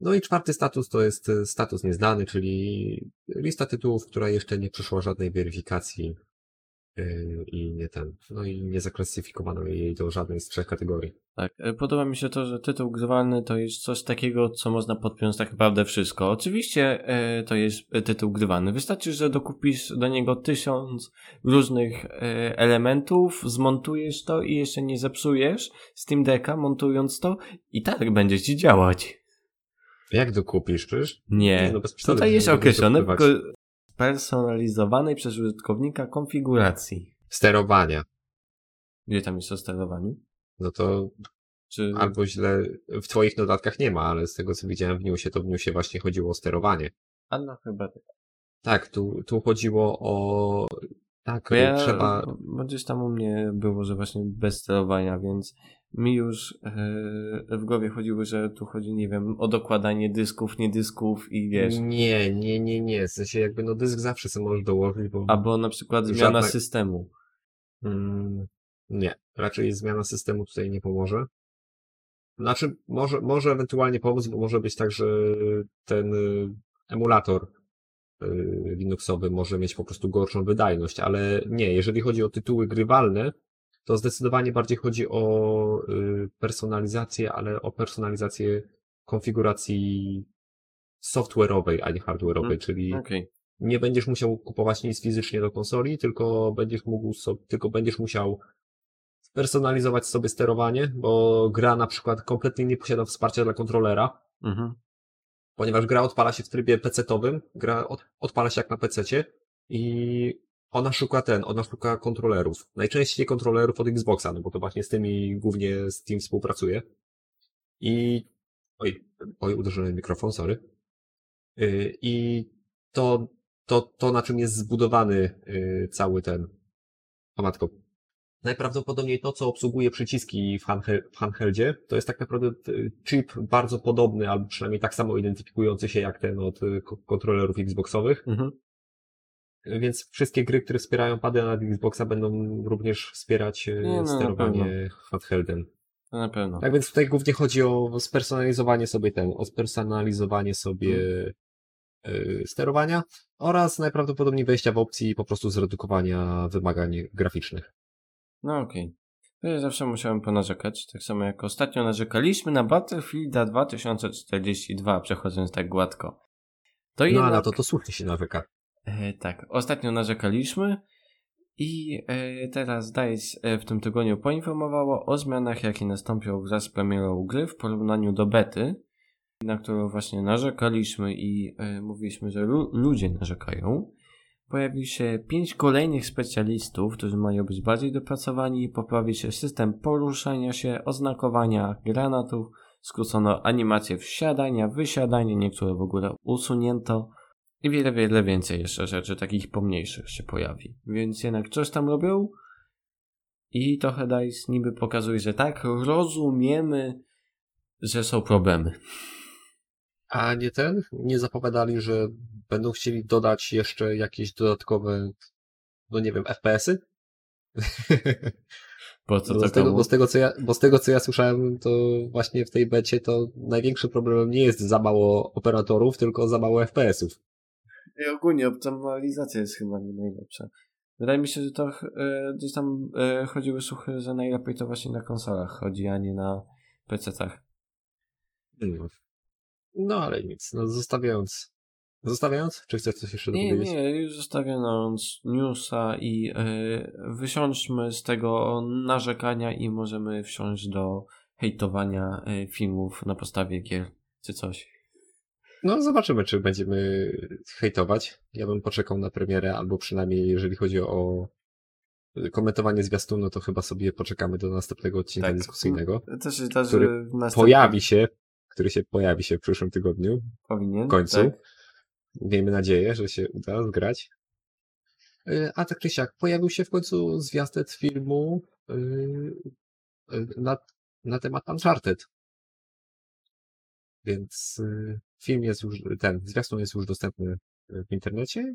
No i czwarty status to jest e, status nieznany, czyli lista tytułów, która jeszcze nie przeszła żadnej weryfikacji Yy, I nie ten. No i nie zaklasyfikowano jej do żadnej z trzech kategorii. Tak, e, podoba mi się to, że tytuł grywalny to jest coś takiego, co można podpiąć tak naprawdę wszystko. Oczywiście to jest tytuł grywalny. Wystarczy, że dokupisz do niego tysiąc różnych elementów, zmontujesz to i jeszcze nie zepsujesz Steam Decka montując to i tak będzie ci działać. Jak dokupisz, czyż? Nie, no bez przesady, tutaj jest określone tylko personalizowanej przez użytkownika konfiguracji. Sterowania. Gdzie tam jest o sterowaniu? No to Czy... albo źle w twoich notatkach nie ma, ale z tego co widziałem w newsie, to w newsie właśnie chodziło o sterowanie. A no chyba tak. Tak, tu, tu chodziło o... Tak, ja, trzeba... gdzieś tam u mnie było, że właśnie bez sterowania, więc mi już e, w głowie chodziło, że tu chodzi, nie wiem, o dokładanie dysków, nie dysków i wiesz. Nie, nie, nie, nie. W sensie jakby no dysk zawsze sobie możesz dołożyć, bo... Albo na przykład zmiana systemu. Mm, nie, raczej zmiana systemu tutaj nie pomoże. Znaczy, może, może ewentualnie pomóc, bo może być tak, że ten y, emulator y, Linuxowy może mieć po prostu gorszą wydajność, ale nie, jeżeli chodzi o tytuły grywalne, to zdecydowanie bardziej chodzi o y, personalizację, ale o personalizację konfiguracji software'owej, a nie hardware'owej, Mm, czyli Okej. nie będziesz musiał kupować nic fizycznie do konsoli, tylko będziesz mógł tylko będziesz musiał spersonalizować sobie sterowanie, bo gra na przykład kompletnie nie posiada wsparcia dla kontrolera, Mhm. ponieważ gra odpala się w trybie PC-towym, gra od, odpala się jak na PC-cie i ona szuka ten, ona szuka kontrolerów. Najczęściej kontrolerów od Xboxa, no bo to właśnie z tymi głównie Steam współpracuje. I oj, oj, uderzyłem mikrofon, sorry. Yy, I to, to, to, na czym jest zbudowany yy, cały ten, o matko, najprawdopodobniej to, co obsługuje przyciski w, handhel, w handheldzie, to jest tak naprawdę y, chip bardzo podobny, albo przynajmniej tak samo identyfikujący się jak ten od y, ko- kontrolerów Xboxowych. Mhm. Więc wszystkie gry, które wspierają pady na Xboxa będą również wspierać Nie, no, sterowanie handheldem. To na pewno. Tak więc tutaj głównie chodzi o spersonalizowanie sobie ten, o spersonalizowanie sobie y, sterowania oraz najprawdopodobniej wejścia w opcji po prostu zredukowania wymagań graficznych. No okej. To ja zawsze musiałem ponarzekać, tak samo jak ostatnio narzekaliśmy na Battlefielda 2042, przechodząc tak gładko. To No jednak... na to to słusznie się nawyka. E, tak, ostatnio narzekaliśmy i e, teraz DICE e, w tym tygodniu poinformowało o zmianach, jakie nastąpią wraz z premierą gry w porównaniu do bety, na którą właśnie narzekaliśmy i mówiliśmy, że lu- ludzie narzekają. Pojawi się pięć kolejnych specjalistów, którzy mają być bardziej dopracowani, poprawi się system poruszania się, oznakowania granatów, skrócono animację wsiadania, wysiadania, niektóre w ogóle usunięto. I wiele, wiele więcej jeszcze rzeczy takich pomniejszych się pojawi. Więc jednak coś tam robią i trochę DICE niby pokazuje, że tak, rozumiemy, że są problemy. A nie ten? Nie zapowiadali, że będą chcieli dodać jeszcze jakieś dodatkowe, no nie wiem, FPS-y? Po co Bo z, tego, bo, z tego, co ja, bo z tego, co ja słyszałem, to właśnie w tej becie to największym problemem nie jest za mało operatorów, tylko za mało FPS-ów. I ogólnie optymalizacja jest chyba nie najlepsza. Wydaje mi się, że to e, gdzieś tam e, chodziły słuchy, że najlepiej to właśnie na konsolach chodzi, a nie na PC-tach. No. no ale nic, no zostawiając. Zostawiając? Czy chcesz coś jeszcze Nie, dopowiedzieć? nie, już zostawiając newsa i e, wysiądźmy z tego narzekania i możemy wsiąść do hejtowania e, filmów na podstawie gier czy coś. No zobaczymy, czy będziemy hejtować. Ja bym poczekał na premierę, albo przynajmniej jeżeli chodzi o komentowanie zwiastunu, to chyba sobie poczekamy do następnego odcinka Tak. dyskusyjnego, To się zdarzy Który następnym pojawi się, który się pojawi się w przyszłym tygodniu, powinien. w końcu. Tak? Miejmy nadzieję, że się uda zgrać. Y, A tak czy siak, pojawił się w końcu zwiastet filmu y, y, na, na temat Uncharted. Więc film jest już, ten zwiastun jest już dostępny w internecie.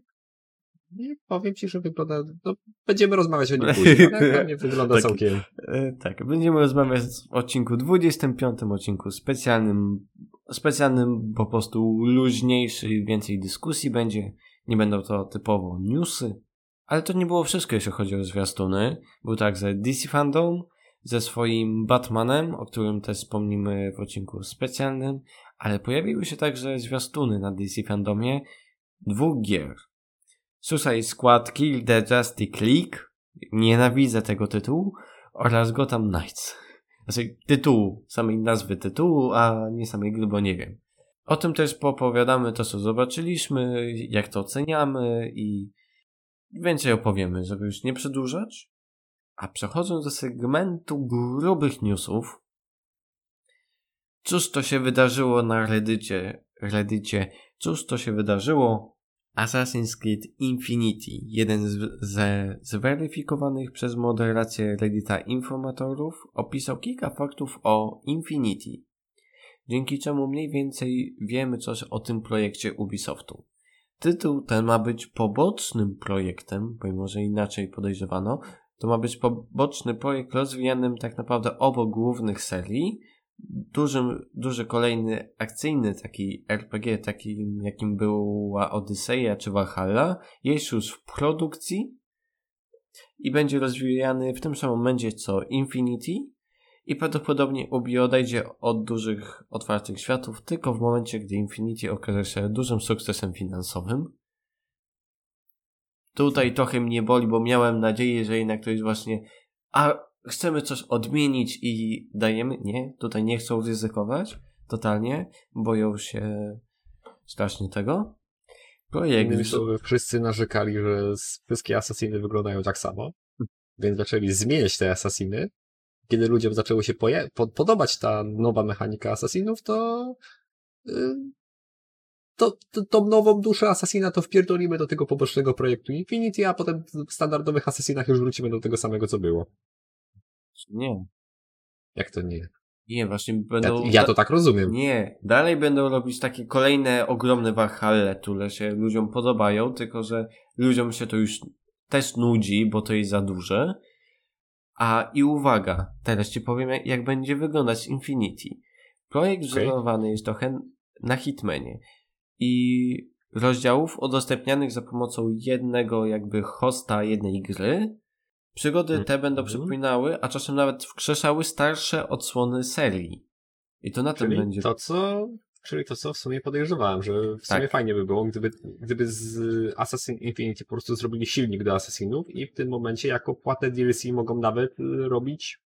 I powiem ci, że wygląda, no, będziemy rozmawiać o nim później, ale mnie wygląda Tak. całkiem, E, tak, będziemy rozmawiać w odcinku 25, odcinku specjalnym, specjalnym po prostu luźniejszy, więcej dyskusji będzie. Nie będą to typowo newsy, Ale to nie było wszystko, jeśli chodzi o zwiastuny. Był także DC Fandom ze swoim Batmanem, o którym też wspomnimy w odcinku specjalnym, ale pojawiły się także zwiastuny na DC Fandomie dwóch gier. Suicide Squad Kill the Justice League, nienawidzę tego tytułu, oraz Gotham Knights. Znaczy tytułu, samej nazwy tytułu, a nie samej gry, bo nie wiem. O tym też popowiadamy to, co zobaczyliśmy, jak to oceniamy i więcej opowiemy, żeby już nie przedłużać. A przechodząc do segmentu grubych newsów, cóż to się wydarzyło na Reddicie, Reddicie, cóż to się wydarzyło? Assassin's Creed Infinity, jeden z, ze zweryfikowanych przez moderację Reddita informatorów, opisał kilka faktów o Infinity, dzięki czemu mniej więcej wiemy coś o tym projekcie Ubisoftu. Tytuł ten ma być pobocznym projektem, pomimo że inaczej podejrzewano, to ma być poboczny projekt rozwijanym tak naprawdę obok głównych serii. Dużym, duży kolejny akcyjny taki RPG, takim jakim była Odyseja czy Valhalla, jest już w produkcji i będzie rozwijany w tym samym momencie co Infinity i prawdopodobnie Ubi odejdzie od dużych, otwartych światów tylko w momencie, gdy Infinity okaże się dużym sukcesem finansowym. Tutaj trochę mnie boli, bo miałem nadzieję, że jednak to jest właśnie a chcemy coś odmienić i dajemy. Nie, tutaj nie chcą ryzykować totalnie, boją się strasznie tego. Projekt... Wszyscy narzekali, że wszystkie asasiny wyglądają tak samo, więc zaczęli zmieniać te asasiny. Kiedy ludziom zaczęło się podobać ta nowa mechanika asasinów, to yy, to, to, tą nową duszę Assassina to wpierdolimy do tego pobocznego projektu Infinity, a potem w standardowych Assassinach już wrócimy do tego samego, co było. Nie. Jak to nie? Nie, właśnie będą... Ja, ja to tak rozumiem. Nie, dalej będą robić takie kolejne ogromne Valhalla, które się ludziom podobają, tylko że ludziom się to już też nudzi, bo to jest za duże. A i uwaga, teraz ci powiem, jak, jak będzie wyglądać Infinity. Projekt okay. wzorowany jest trochę na Hitmanie i rozdziałów udostępnianych za pomocą jednego jakby hosta jednej gry. Przygody te mhm. będą przypominały, a czasem nawet wkrzeszały starsze odsłony serii. I to na czyli tym będzie. To co, czyli to co w sumie podejrzewałem, że w sumie tak. fajnie by było, gdyby, gdyby z Assassin Infinity po prostu zrobili silnik do Assassinów i w tym momencie jako płatne DLC mogą nawet robić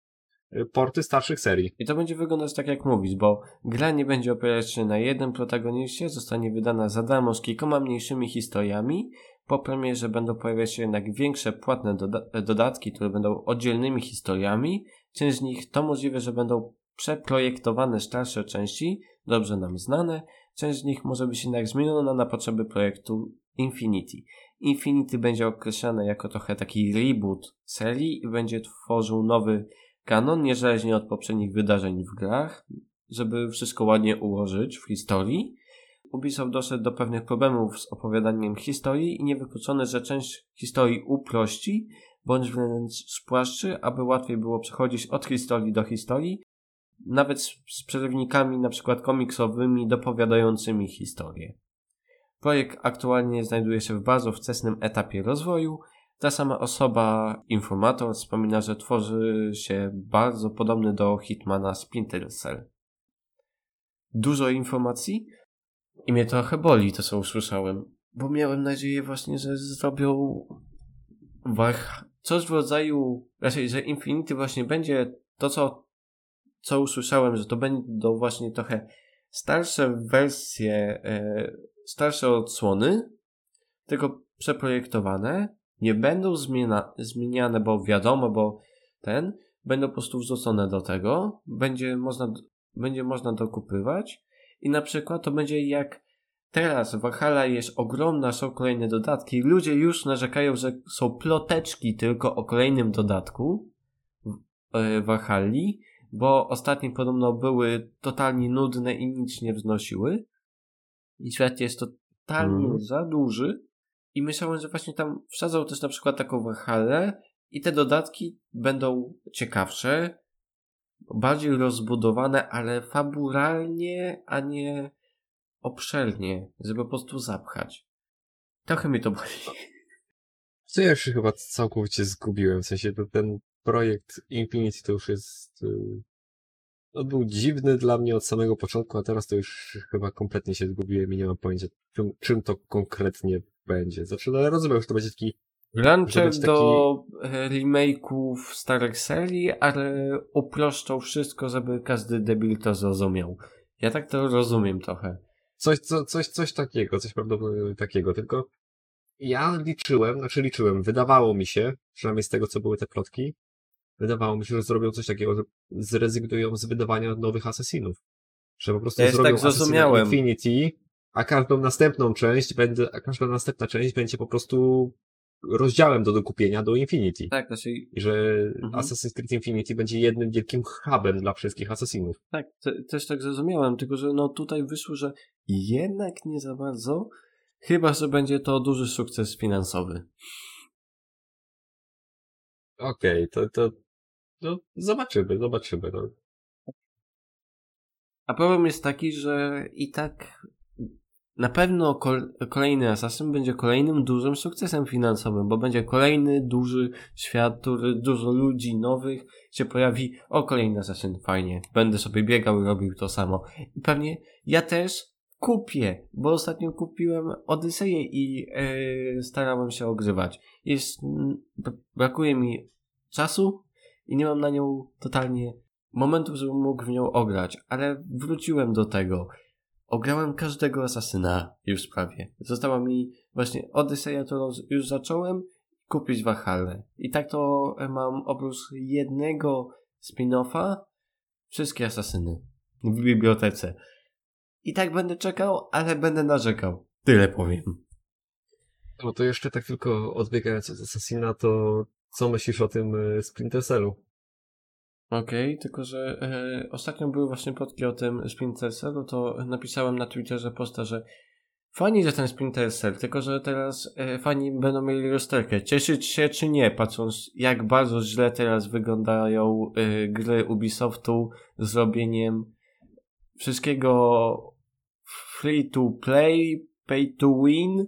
Y, porty starszych serii. I to będzie wyglądać tak jak mówisz, bo gra nie będzie opierać się na jednym protagoniście, zostanie wydana za darmo z kilkoma mniejszymi historiami. Po premierze będą pojawiać się jednak większe płatne doda dodatki, które będą oddzielnymi historiami. Część z nich to możliwe, że będą przeprojektowane starsze części, dobrze nam znane. Część z nich może być jednak zmieniona na potrzeby projektu Infinity. Infinity będzie określane jako trochę taki reboot serii i będzie tworzył nowy kanon, niezależnie od poprzednich wydarzeń w grach, żeby wszystko ładnie ułożyć w historii. Ubisoft doszedł do pewnych problemów z opowiadaniem historii i niewykluczone, że część historii uprości, bądź wręcz spłaszczy, aby łatwiej było przechodzić od historii do historii, nawet z, przerywnikami na przykład komiksowymi dopowiadającymi historię. Projekt aktualnie znajduje się w bardzo wczesnym etapie rozwoju ta sama osoba, informator, wspomina, że tworzy się bardzo podobny do Hitmana Splinter Cell. Dużo informacji i mnie trochę boli to, co usłyszałem, bo miałem nadzieję właśnie, że zrobią coś w rodzaju, raczej, że Infinity właśnie będzie to, co, co usłyszałem, że to będą właśnie trochę starsze wersje, e, starsze odsłony, tylko przeprojektowane, nie będą zmiena, zmieniane, bo wiadomo, bo ten, będą po prostu wrzucone do tego, będzie można, będzie można dokupywać i na przykład to będzie jak teraz Valhalla jest ogromna, są kolejne dodatki, ludzie już narzekają, że są ploteczki tylko o kolejnym dodatku w Valhalli, bo ostatnie podobno były totalnie nudne i nic nie wznosiły. I świat jest totalnie mm. za duży, i myślałem, że właśnie tam wsadzą też na przykład taką Valhalla i te dodatki będą ciekawsze, bardziej rozbudowane, ale fabularnie, a nie obszernie, żeby po prostu zapchać. Trochę mi to boli. Co ja się chyba całkowicie zgubiłem, w sensie ten projekt Infinity to już jest... y, On był dziwny dla mnie od samego początku, a teraz to już chyba kompletnie się zgubiłem i nie mam pojęcia, czym, czym to konkretnie będzie. Znaczy, no ja rozumiem, że to będzie taki Launcher taki- do e, remake'ów starych serii, ale uproszczą wszystko, żeby każdy debil to zrozumiał. Ja tak to rozumiem trochę. Coś, co, coś, coś takiego, coś prawdopodobnie takiego, tylko ja liczyłem, znaczy liczyłem, wydawało mi się, przynajmniej z tego, co były te plotki, wydawało mi się, że zrobią coś takiego, że zrezygnują z wydawania nowych Assassinów. Że po prostu Ja zrobią tak Infinity, a każdą następną część będzie, a każda następna część będzie po prostu rozdziałem do dokupienia do Infinity. Tak, znaczy, I że Mhm. Assassin's Creed Infinity będzie jednym wielkim hubem dla wszystkich Assassinów. tak, te, też tak zrozumiałem, tylko że no tutaj wyszło, że jednak nie za bardzo, chyba, że będzie to duży sukces finansowy. Okej, to, to, no, zobaczymy, zobaczymy. No. A problem jest taki, że i tak na pewno kol- kolejny Assassin będzie kolejnym dużym sukcesem finansowym, bo będzie kolejny duży świat, który dużo ludzi nowych się pojawi. O, kolejny Assassin, fajnie. Będę sobie biegał i robił to samo. I pewnie ja też kupię, bo ostatnio kupiłem Odyseję i e, starałem się ogrywać. Jest, brakuje mi czasu i nie mam na nią totalnie momentów, żebym mógł w nią ograć, ale wróciłem do tego. Ograłem każdego asasyna już prawie. Została mi właśnie Odyseja, roz- już zacząłem kupić Valhalla. I tak to e, mam oprócz jednego spin-offa wszystkie asasyny w bibliotece. I tak będę czekał, ale będę narzekał. Tyle powiem. No to jeszcze tak tylko odbiegając od Assassina, to co myślisz o tym y, Splinter Cellu? Okej, tylko że e, ostatnio były właśnie plotki o tym Splinter Cellu, to napisałem na Twitterze posta, że fani za ten Splinter Cell, tylko że teraz e, fani będą mieli rozterkę. Cieszyć się czy nie, patrząc jak bardzo źle teraz wyglądają e, gry Ubisoftu z robieniem wszystkiego free to play, pay to win,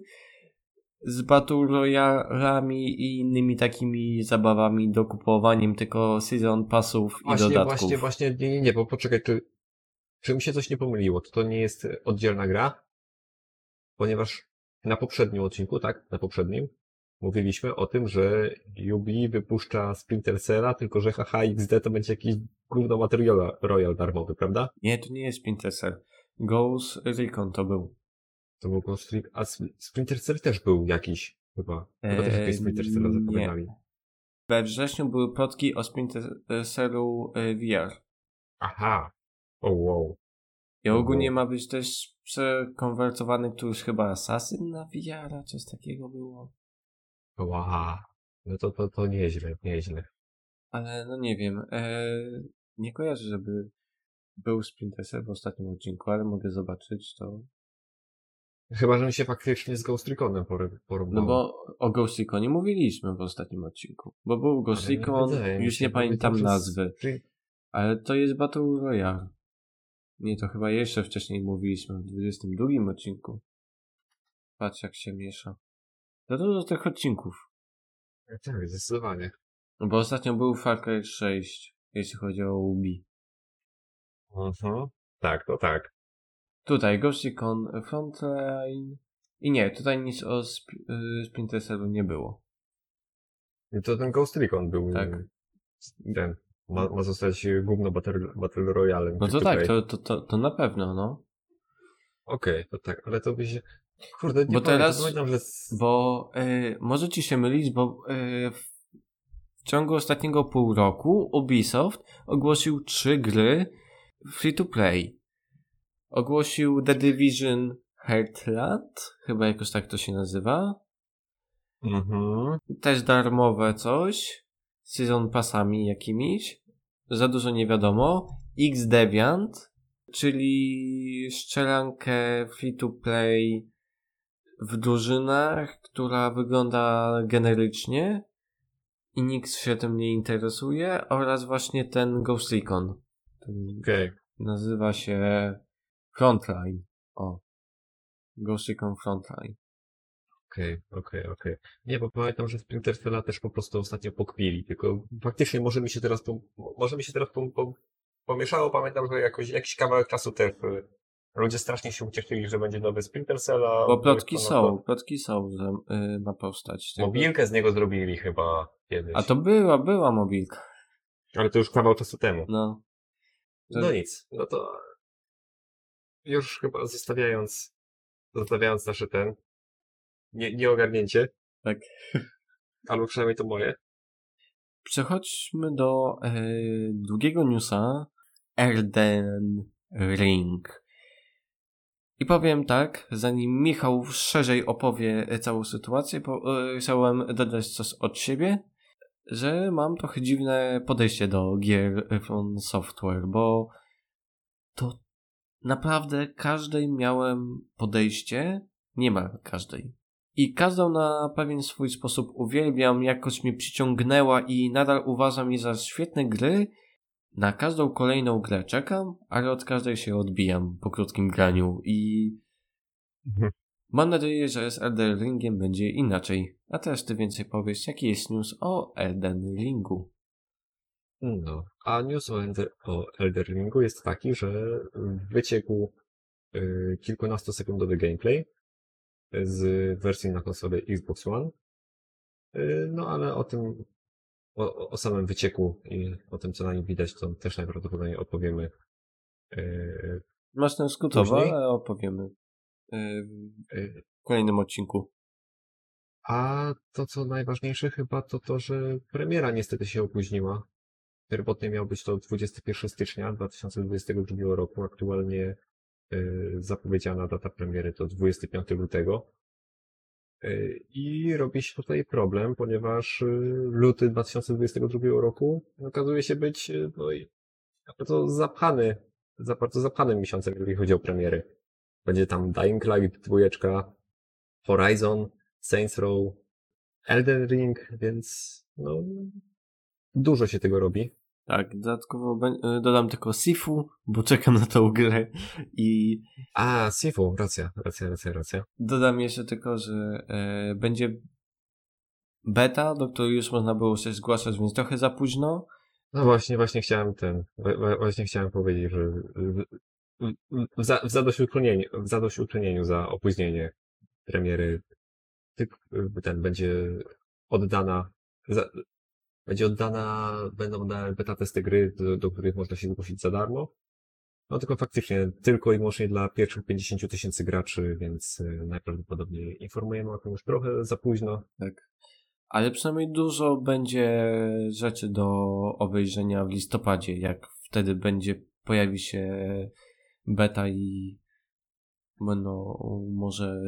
z Battle Royalami i innymi takimi zabawami, dokupowaniem tylko season passów i Właśnie, dodatków. właśnie, właśnie, nie, nie, nie, bo poczekaj, czy, czy mi się coś nie pomyliło? To, to nie jest oddzielna gra? Ponieważ na poprzednim odcinku, tak, na poprzednim, mówiliśmy o tym, że Ubi wypuszcza Splinter Cella, tylko że HHXD to będzie jakiś gówno materiał Royal darmowy, prawda? Nie, to nie jest Splinter Cell. Ghost Recon to był. To był Ghost a Sp- Splinter Cell też był jakiś, chyba. Chyba też jakieś Splinter Cella nie. zapowiadali. We wrześniu były plotki o Splinter Cellu e, VR. Aha. O wow. I ogólnie Mhm. ma być też przekonwertowany któryś chyba Assassin na VR, coś takiego było. Wow. No to, to, to nieźle, nieźle. Ale no nie wiem, e, nie kojarzę, żeby był Splinter Cell w ostatnim odcinku, ale mogę zobaczyć to. Chyba, że mi się faktycznie z Ghost Reconem porównało. No bo o Ghost Reconie mówiliśmy w ostatnim odcinku. Bo był Ghost Recon, już nie pamiętam to jest- nazwy. Ale to jest Battle Royale. Nie, to chyba jeszcze wcześniej mówiliśmy, w 22 odcinku. Patrz jak się miesza. Za dużo tych odcinków. Tak, zdecydowanie. No bo ostatnio był Far Cry 6, jeśli chodzi o Ubi. Mhm. Tak, to tak. Tutaj Ghost Recon Frontline. I nie, tutaj nic o sp y, Splinter Cellu nie było. I to ten Ghost Recon był. Tak. Ten. Ma, ma zostać gówno Battle, Battle Royale. No to tak, to, to, to, to na pewno, no. Okej, to tak, ale to by się... Kurde, nie Bo pamiętam, teraz- Pamiętam, że... Bo y, może ci się mylić, bo y, w ciągu ostatniego pół roku Ubisoft ogłosił trzy gry free to play. Ogłosił The Division Heartland, chyba jakoś tak to się nazywa. Mhm. Też darmowe coś, z season passami jakimiś. Za dużo nie wiadomo. X Deviant, czyli strzelankę free to play w drużynach, która wygląda generycznie i nikt się tym nie interesuje, oraz właśnie ten Ghost Recon. Okej. nazywa się Frontline. O. Ghost Recon Frontline. Okej, okej, okej. Nie, bo pamiętam, że Splinter Cella też po prostu ostatnio pokpili, tylko faktycznie może mi się teraz, może mi się teraz po, po, pomieszało, pamiętam, że jakoś, jakiś kawałek czasu też y, ludzie strasznie się ucieszyli, że będzie nowy Splinter Cella. Bo plotki no, są, plotki są, że y, ma powstać. Mobilkę z niego zrobili chyba kiedyś. A to była, była mobilka. Ale to już kawał czasu temu. No. To- No nic, no to już chyba zostawiając, zostawiając nasze ten nie, nieogarnięcie. Tak. Albo przynajmniej to moje. Przechodźmy do e, drugiego newsa. Elden Ring. I powiem tak, zanim Michał szerzej opowie całą sytuację, po, e, chciałem dodać coś od siebie, że mam trochę dziwne podejście do gier From Software, bo to naprawdę każdej miałem podejście, nie ma każdej. I każdą na pewien swój sposób uwielbiam, jakoś mnie przyciągnęła i nadal uważam je za świetne gry. Na każdą kolejną grę czekam, ale od każdej się odbijam po krótkim graniu i mam nadzieję, że z Elden Ringiem będzie inaczej. A teraz ty więcej powiesz, jaki jest news o Elden Ringu. No, a news o, Ender, o Elder Ringu jest taki, że wyciekł y, kilkunastosekundowy gameplay z wersji na konsolę Xbox One. Y, no ale o tym, o, o samym wycieku i o tym, co na nim widać, to też najprawdopodobniej opowiemy. y, Masz ten Później? ale opowiemy y, y, w kolejnym odcinku. A to, co najważniejsze chyba, to to, że premiera niestety się opóźniła. Pierwotnie miał być to 21 stycznia 2022 roku. Aktualnie y, zapowiedziana data premiery to 25 lutego. Y, I robi się tutaj problem, ponieważ y, luty 2022 roku okazuje się być no, bardzo zapchany, za bardzo zapchanym miesiącem, jeżeli chodzi o premiery. Będzie tam Dying Light 2, Horizon, Saints Row, Elden Ring, więc no, dużo się tego robi. Tak, dodatkowo y, dodam tylko Sifu, bo czekam na tą grę i A, Sifu, racja, racja, racja, racja. dodam jeszcze tylko, że e, będzie beta, do której już można było się zgłaszać, więc trochę za późno. No właśnie, właśnie chciałem ten, właśnie chciałem powiedzieć, że w, za- w zadośćuczynieniu, w zadośćuczynieniu za opóźnienie premiery ten będzie oddana, za, będzie oddana, będą oddane beta testy gry, do, do których można się zgłosić za darmo. No tylko faktycznie tylko i wyłącznie dla pierwszych 50 tysięcy graczy, więc y, najprawdopodobniej informujemy o tym już trochę za późno. Tak. Ale przynajmniej dużo będzie rzeczy do obejrzenia w listopadzie, jak wtedy będzie, pojawi się beta i będą może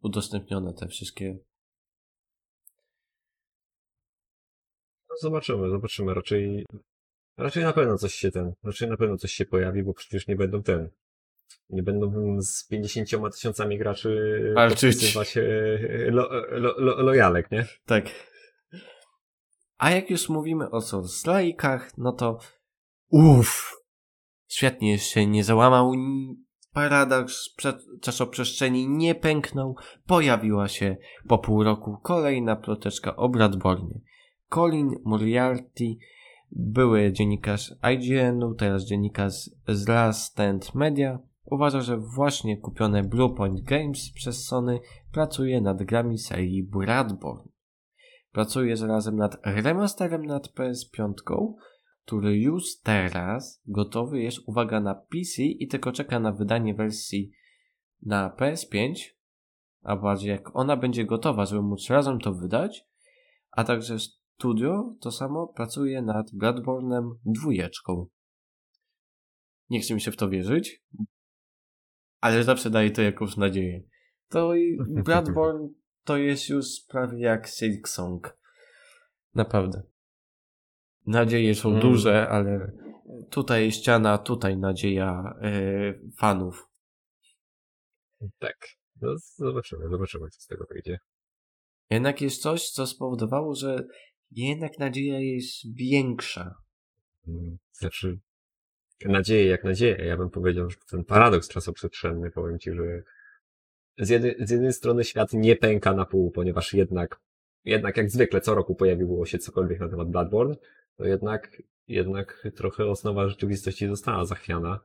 udostępnione te wszystkie zobaczymy, zobaczymy. Raczej, raczej na pewno coś się ten, raczej na pewno coś się pojawi, bo przecież nie będą ten, nie będą z 50 tysiącami graczy Walczyć. podpisywać e, lo, lo, lo, lojalek, nie? Tak. A jak już mówimy o Souls-like'ach, no to uff, świetnie się nie załamał, paradoks prze- czasoprzestrzeni nie pęknął, pojawiła się po pół roku kolejna ploteczka o Bradbornie. Colin Moriarty, były dziennikarz IGN-u, teraz dziennikarz z Last Stand Media, uważa, że właśnie kupione Bluepoint Games przez Sony pracuje nad grami serii Bradborn. Pracuje zarazem nad remasterem nad PS5, który już teraz gotowy jest, uwaga, na PC i tylko czeka na wydanie wersji na PS5, a bardziej jak ona będzie gotowa, żeby móc razem to wydać, a także studio to samo pracuje nad Bloodborne'em dwójeczką. Nie chcę mi się w to wierzyć, ale zawsze daje to jakąś nadzieję. To i Bloodborne to jest już prawie jak Silk Song. Naprawdę. Nadzieje są Mm. duże, ale tutaj ściana, tutaj nadzieja e, fanów. Tak. No, zobaczymy, zobaczymy, co z tego wyjdzie. Jednak jest coś, co spowodowało, że jednak nadzieja jest większa. Mm, Znaczy, nadzieję jak nadzieję. Ja bym powiedział, że ten paradoks czasoprzestrzenny, powiem ci, że z, jednej, z jednej strony świat nie pęka na pół, ponieważ jednak, jednak jak zwykle co roku pojawiło się cokolwiek na temat Bloodborne, to jednak, jednak trochę osnowa rzeczywistości została zachwiana.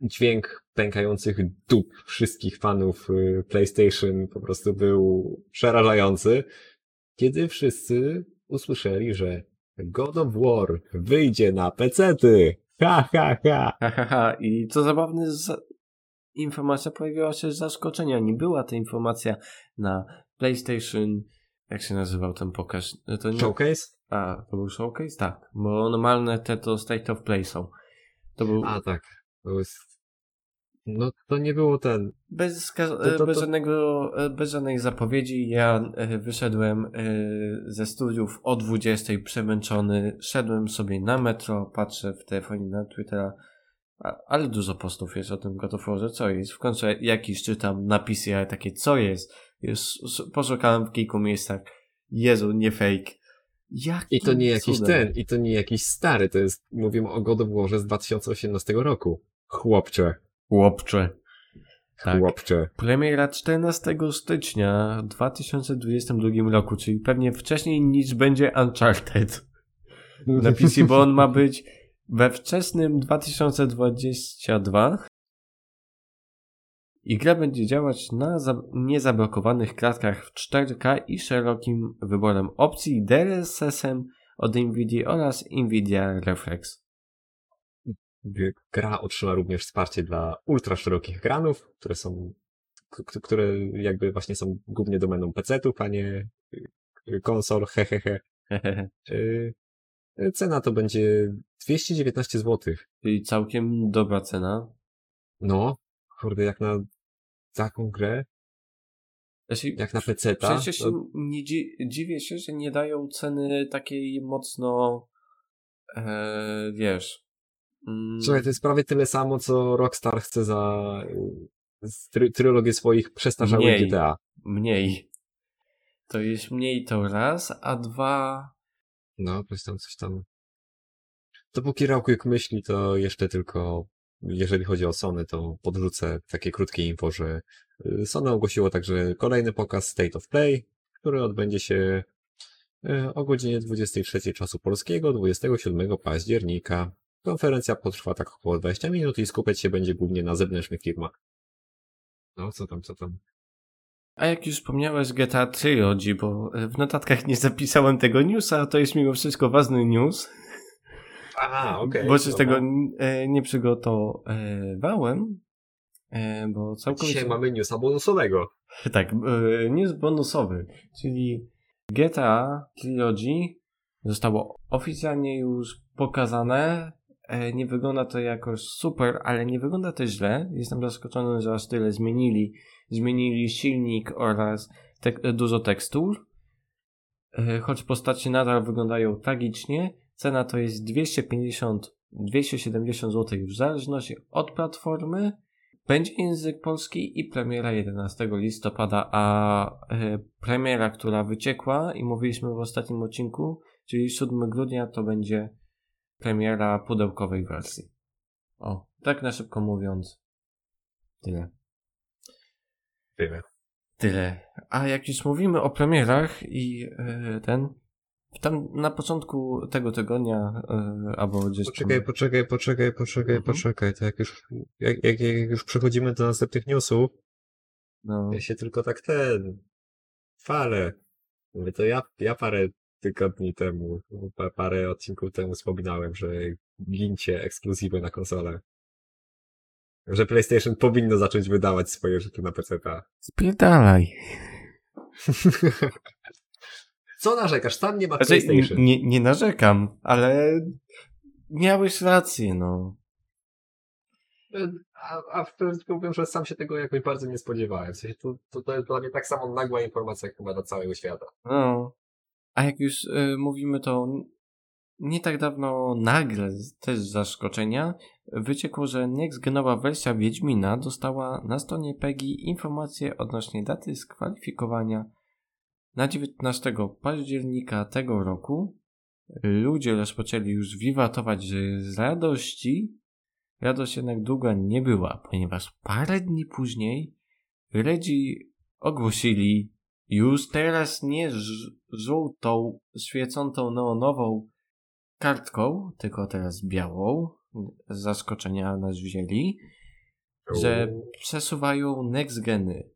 Dźwięk pękających dup wszystkich fanów y, PlayStation po prostu był przerażający, kiedy wszyscy usłyszeli, że God of War wyjdzie na pecety. Ha, ha, ha. Ha, ha, ha. I co zabawne, za... informacja pojawiła się z zaskoczenia. Nie była ta informacja na PlayStation. Jak się nazywał ten pokaz? To nie... Showcase? A, to był showcase? Tak. Bo normalne te to State of Play są. To był... A, tak. To jest... No to nie było ten. Bez, To- to- bez, Żadnego, e, bez żadnej zapowiedzi ja e, wyszedłem e, ze studiów o 20 przemęczony, szedłem sobie na metro, patrzę w telefonie na Twittera, ale dużo postów jest o tym God of Warze, co jest. W końcu jakiś czytam napisy, ale takie co jest. Już poszukałem w kilku miejscach. Jezu, nie fake. Jakim I to nie jakiś cudem? ten, i to nie jakiś stary, to jest, mówimy o God of Warze z 2018 roku. Chłopcze, Chłopcze. Tak. chłopcze. Premiera 14 stycznia 2022 roku, czyli pewnie wcześniej niż będzie Uncharted na PC, bo on ma być we wczesnym 2022 i gra będzie działać na za- niezablokowanych klatkach w 4K i szerokim wyborem opcji DLSS-em od NVIDIA oraz NVIDIA Reflex. Gra otrzyma również wsparcie dla ultra szerokich ekranów, które są, które jakby właśnie są głównie domeną PC-ów, a nie y, konsol, hehehe. Y, Cena to będzie 219 zł. czyli całkiem dobra cena. No, kurde, jak na taką grę, Znaczy, jak na PC-ta, Przecież się to, nie dzi- dziwię się, że nie dają ceny takiej mocno, e, wiesz. Mm, słuchaj, to jest prawie tyle samo, co Rockstar chce za y, try, trylogię swoich przestarzałych Mniej. GTA. Mniej. To jest mniej to raz, a dwa. No, coś tam, coś tam. Dopóki Rałkujek myśli, to jeszcze tylko, jeżeli chodzi o Sony, to podrzucę takie krótkie info, że y, Sony ogłosiło także kolejny pokaz State of Play, który odbędzie się y, o godzinie 23 czasu polskiego, 27 października. Konferencja potrwa tak około 20 minut i skupiać się będzie głównie na zewnętrznych firmach. No, co tam, co tam? A jak już wspomniałeś GTA Trilogy, bo e, w notatkach nie zapisałem tego newsa, a to jest mimo wszystko ważny news, Aha, okej. bo się z tego e, nie przygotowałem, e, bo całkowicie... Dzisiaj mamy newsa bonusowego. Tak, news bonusowy, czyli GTA Trilogy zostało oficjalnie już pokazane. E, Nie wygląda to jakoś super, ale nie wygląda to źle. Jestem zaskoczony, że aż tyle zmienili. Zmienili silnik oraz tek- dużo tekstur. E, Choć postacie nadal wyglądają tragicznie. Cena to jest 250, 270 zł w zależności od platformy. Będzie język polski i premiera 11 listopada, a e, premiera, która wyciekła i mówiliśmy w ostatnim odcinku, czyli 7 grudnia, to będzie premiera pudełkowej wersji. O, tak na szybko mówiąc. Tyle. Tyle. Tyle. A jak już mówimy o premierach i e, ten. Tam na początku tego tygodnia, e, albo gdzieś. tam- Poczekaj, poczekaj, poczekaj, poczekaj, Mhm. poczekaj. To jak już, jak, jak, jak już przechodzimy do następnych newsów, No, ja się tylko tak ten. Mówię, to ja, ja parę tygodni temu, pa, parę odcinków temu wspominałem, że gincie ekskluzywy na konsolę. Że PlayStation powinno zacząć wydawać swoje rzeczy na PC-ta. spierdalaj. Co narzekasz? Tam nie ma Znaczy, PlayStation. nie, nie narzekam, ale miałeś rację, no. A, a wtedy powiem, że sam się tego jakoś bardzo nie spodziewałem. W sensie to, to, to jest dla mnie tak samo nagła informacja, jak chyba dla całego świata. no. A jak już y, mówimy, to nie tak dawno nagle, też z zaskoczenia, wyciekło, że next-genowa wersja Wiedźmina dostała na stronie PEGI informacje odnośnie daty skwalifikowania na 19 października tego roku. Ludzie rozpoczęli już wiwatować z radości. Radość jednak długa nie była, ponieważ parę dni później Reggie ogłosili już teraz nie żółtą, świecącą neonową kartką, tylko teraz białą. Z zaskoczenia nas wzięli, że przesuwają next geny.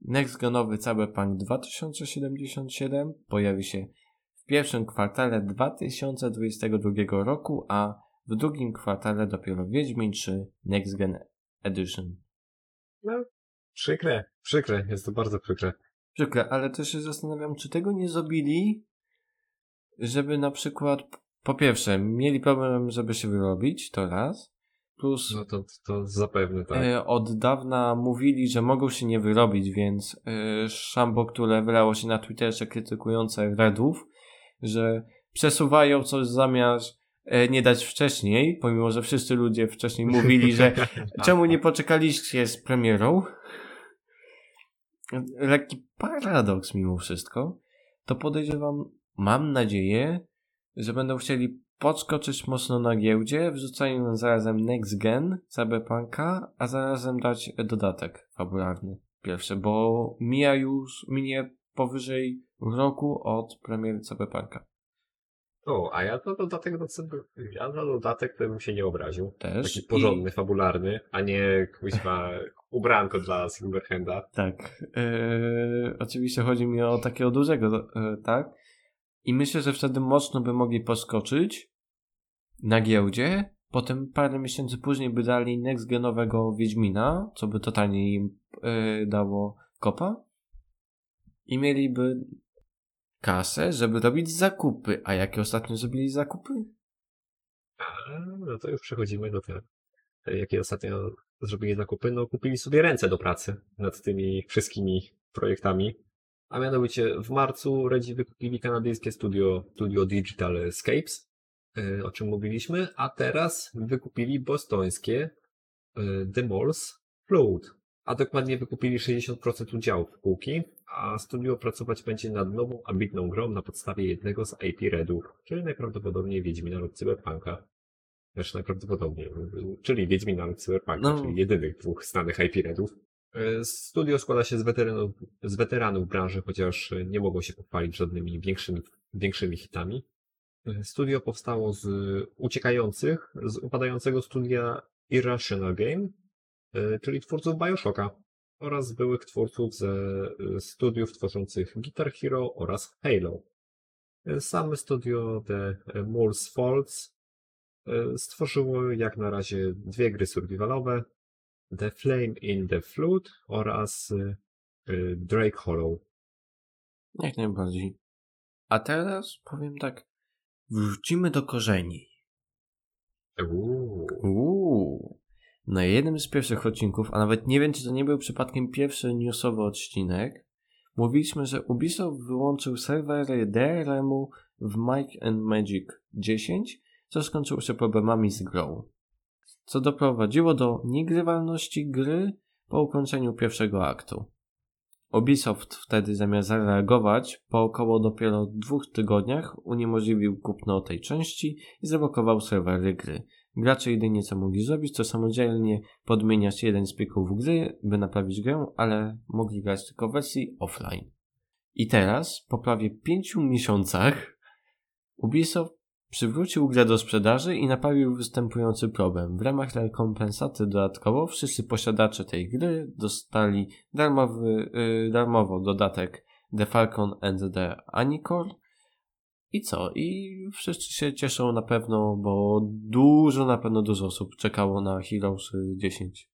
Next genowy Cyberpunk 2077 pojawi się w pierwszym kwartale 2022 roku, a w drugim kwartale dopiero Wiedźmin 3 Next Gen Edition. No, przykre, przykre, jest to bardzo przykre. Przykre, ale też się zastanawiam, czy tego nie zrobili, żeby na przykład, po pierwsze, mieli problem, żeby się wyrobić, to raz, plus... No to, to zapewne tak. E, od dawna mówili, że mogą się nie wyrobić, więc e, szambo, które wylało się na Twitterze krytykujące Redów, że przesuwają coś zamiast e, nie dać wcześniej, pomimo, że wszyscy ludzie wcześniej mówili, że czemu nie poczekaliście z premierą, lekki paradoks mimo wszystko, to podejrzewam, mam nadzieję, że będą chcieli podskoczyć mocno na giełdzie, wrzucając zarazem Next Gen Cyberpunka, a zarazem dać dodatek fabularny pierwszy, bo mija już, minie powyżej roku od premiery Cyberpunka. O, a ja to dodatek do ja na dodatek to bym się nie obraził. Też. Taki porządny, I... fabularny, a nie kuźwa ubranko dla Silverhanda. Tak. Yy, oczywiście chodzi mi o takiego dużego, yy, tak? I myślę, że wtedy mocno by mogli poskoczyć na giełdzie, potem parę miesięcy później by dali next genowego Wiedźmina, co by totalnie im yy, dało kopa. I mieliby kasę, żeby robić zakupy. A jakie ostatnio zrobili zakupy? A, no to już przechodzimy do tego. Jakie ostatnio zrobili zakupy? No kupili sobie ręce do pracy nad tymi wszystkimi projektami. A mianowicie w marcu Redzi wykupili kanadyjskie studio, studio Digital Escapes, e, o czym mówiliśmy, a teraz wykupili bostońskie e, The Malls Float, a dokładnie wykupili 60% udziałów spółki, a studio pracować będzie nad nową, ambitną grą na podstawie jednego z IP Redów, czyli najprawdopodobniej Wiedźmina lub Cyberpunka. Znaczy najprawdopodobniej, czyli Wiedźmina lub Cyberpunka, no. czyli jedynych dwóch znanych IP Redów. E, studio składa się z weteranów, z weteranów branży, chociaż nie mogą się pochwalić żadnymi większymi, większymi hitami. E, studio powstało z uciekających, z upadającego studia Irrational Game, e, czyli twórców Bioshocka oraz byłych twórców ze studiów tworzących Guitar Hero oraz Halo. Same studio The Moors Falls stworzyło jak na razie dwie gry survivalowe, The Flame in the Flood oraz Drake Hollow. Jak najbardziej. A teraz powiem tak, wrócimy do korzeni. Uuu. Uuu. Na jednym z pierwszych odcinków, a nawet nie wiem, czy to nie był przypadkiem pierwszy newsowy odcinek, mówiliśmy, że Ubisoft wyłączył serwery DRM-u w Mike and Magic 10, co skończyło się problemami z grą. Co doprowadziło do niegrywalności gry po ukończeniu pierwszego aktu. Ubisoft wtedy zamiast zareagować, po około dopiero dwóch tygodniach uniemożliwił kupno tej części i zablokował serwery gry. Gracze jedynie co mogli zrobić, to samodzielnie podmieniać jeden z plików gry, by naprawić grę, ale mogli grać tylko w wersji offline. I teraz, po prawie pięciu miesiącach, Ubisoft przywrócił grę do sprzedaży i naprawił występujący problem. W ramach rekompensaty dodatkowo wszyscy posiadacze tej gry dostali darmowy, yy, darmowo dodatek The Falcon and the Anicore i co? I wszyscy się cieszą na pewno, bo dużo, na pewno dużo osób czekało na Heroes 10.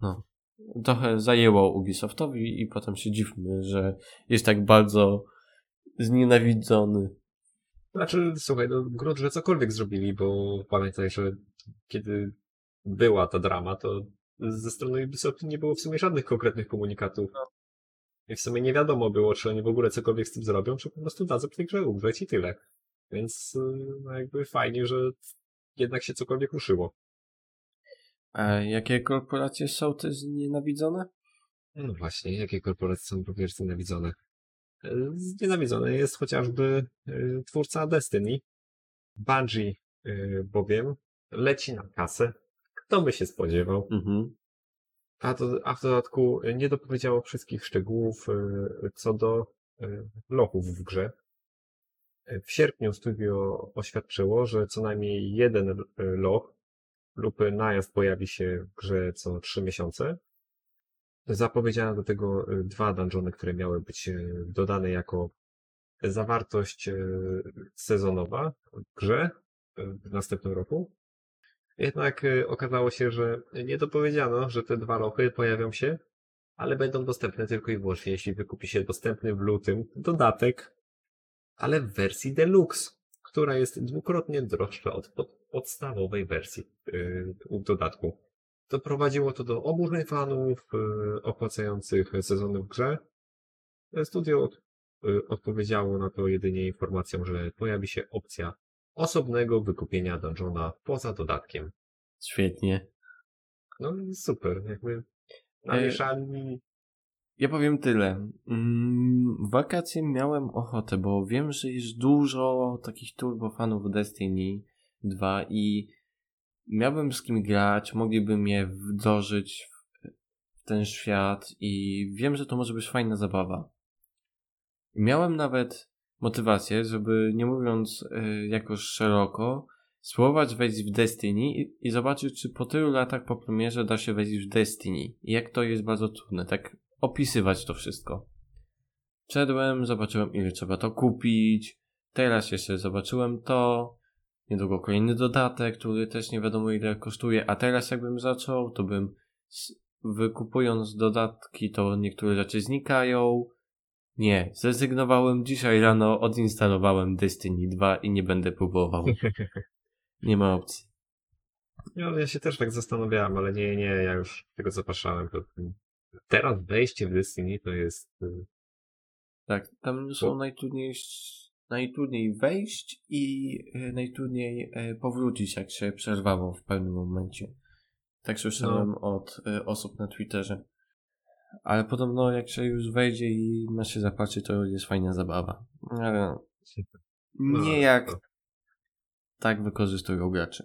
No. Trochę zajęło Ubisoftowi i potem się dziwmy, że jest tak bardzo znienawidzony. Znaczy, słuchaj, no grunt, że cokolwiek zrobili, bo pamiętaj, że kiedy była ta drama, to ze strony Ubisoftu nie było w sumie żadnych konkretnych komunikatów. No. I w sumie nie wiadomo było, czy oni w ogóle cokolwiek z tym zrobią, czy po prostu dadzą w tej grze umrzeć i tyle. Więc no jakby fajnie, że jednak się cokolwiek ruszyło. A jakie korporacje są te znienawidzone? No właśnie, jakie korporacje są również znienawidzone? Y, znienawidzony jest chociażby y, twórca Destiny. Bungie bowiem leci na kasę. Kto by się spodziewał? Mhm. A, to, a w dodatku nie dopowiedziało wszystkich szczegółów co do lochów w grze. W sierpniu studio oświadczyło, że co najmniej jeden loch lub najazd pojawi się w grze co trzy miesiące. Zapowiedziano do tego e, dwa dungeony, które miały być e, dodane jako zawartość e, sezonowa w grze w następnym roku. Jednak okazało się, że nie dopowiedziano, że te dwa lochy pojawią się, ale będą dostępne tylko i wyłącznie, jeśli wykupi się dostępny w lutym dodatek, ale w wersji deluxe, która jest dwukrotnie droższa od pod, podstawowej wersji yy, dodatku. Doprowadziło to do oburzeń fanów yy, opłacających sezony w grze. Studio yy, odpowiedziało na to jedynie informacją, że pojawi się opcja osobnego wykupienia dungeona poza dodatkiem. Świetnie. No super, jakby namieszali Ja powiem tyle. Mm, W wakacje miałem ochotę, bo wiem, że jest dużo takich turbo fanów Destiny 2 i miałbym z kim grać, mogliby mnie wdrożyć w ten świat i wiem, że to może być fajna zabawa. Miałem nawet motywację, żeby nie mówiąc y, jakoś szeroko, spróbować wejść w Destiny i, i zobaczyć, czy po tylu latach po premierze da się wejść w Destiny. I jak to jest bardzo trudne, tak opisywać to wszystko. Wszedłem, zobaczyłem ile trzeba to kupić, teraz jeszcze zobaczyłem to, niedługo kolejny dodatek, który też nie wiadomo ile kosztuje, a teraz jakbym zaczął, to bym wykupując dodatki, to niektóre rzeczy znikają. Nie, zrezygnowałem dzisiaj rano, odinstalowałem Destiny 2 i nie będę próbował. Nie ma opcji. No, ja się też tak zastanawiałem, ale nie, nie, ja już tego zapraszałem. Teraz wejście w Destiny to jest... y, Tak, tam są najtrudniej, najtrudniej wejść i y, najtrudniej y, powrócić, jak się przerwało w pewnym momencie. Tak słyszałem od y, osób na Twitterze. Ale podobno jak się już wejdzie i ma się zapatrzeć, to jest fajna zabawa. Ale nie jak to- tak wykorzystują gracze.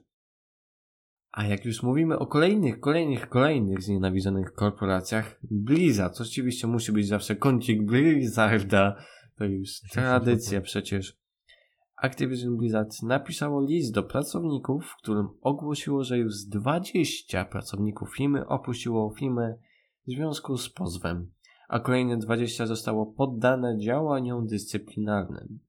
A jak już mówimy o kolejnych, kolejnych, kolejnych znienawidzonych korporacjach, Blizzard, oczywiście musi być zawsze kącik Blizzarda, to już tradycja przecież. Activision Blizzard napisało list do pracowników, w którym ogłosiło, że już z 20 pracowników firmy opuściło firmę w związku z pozwem, a kolejne 20 zostało poddane działaniom dyscyplinarnym.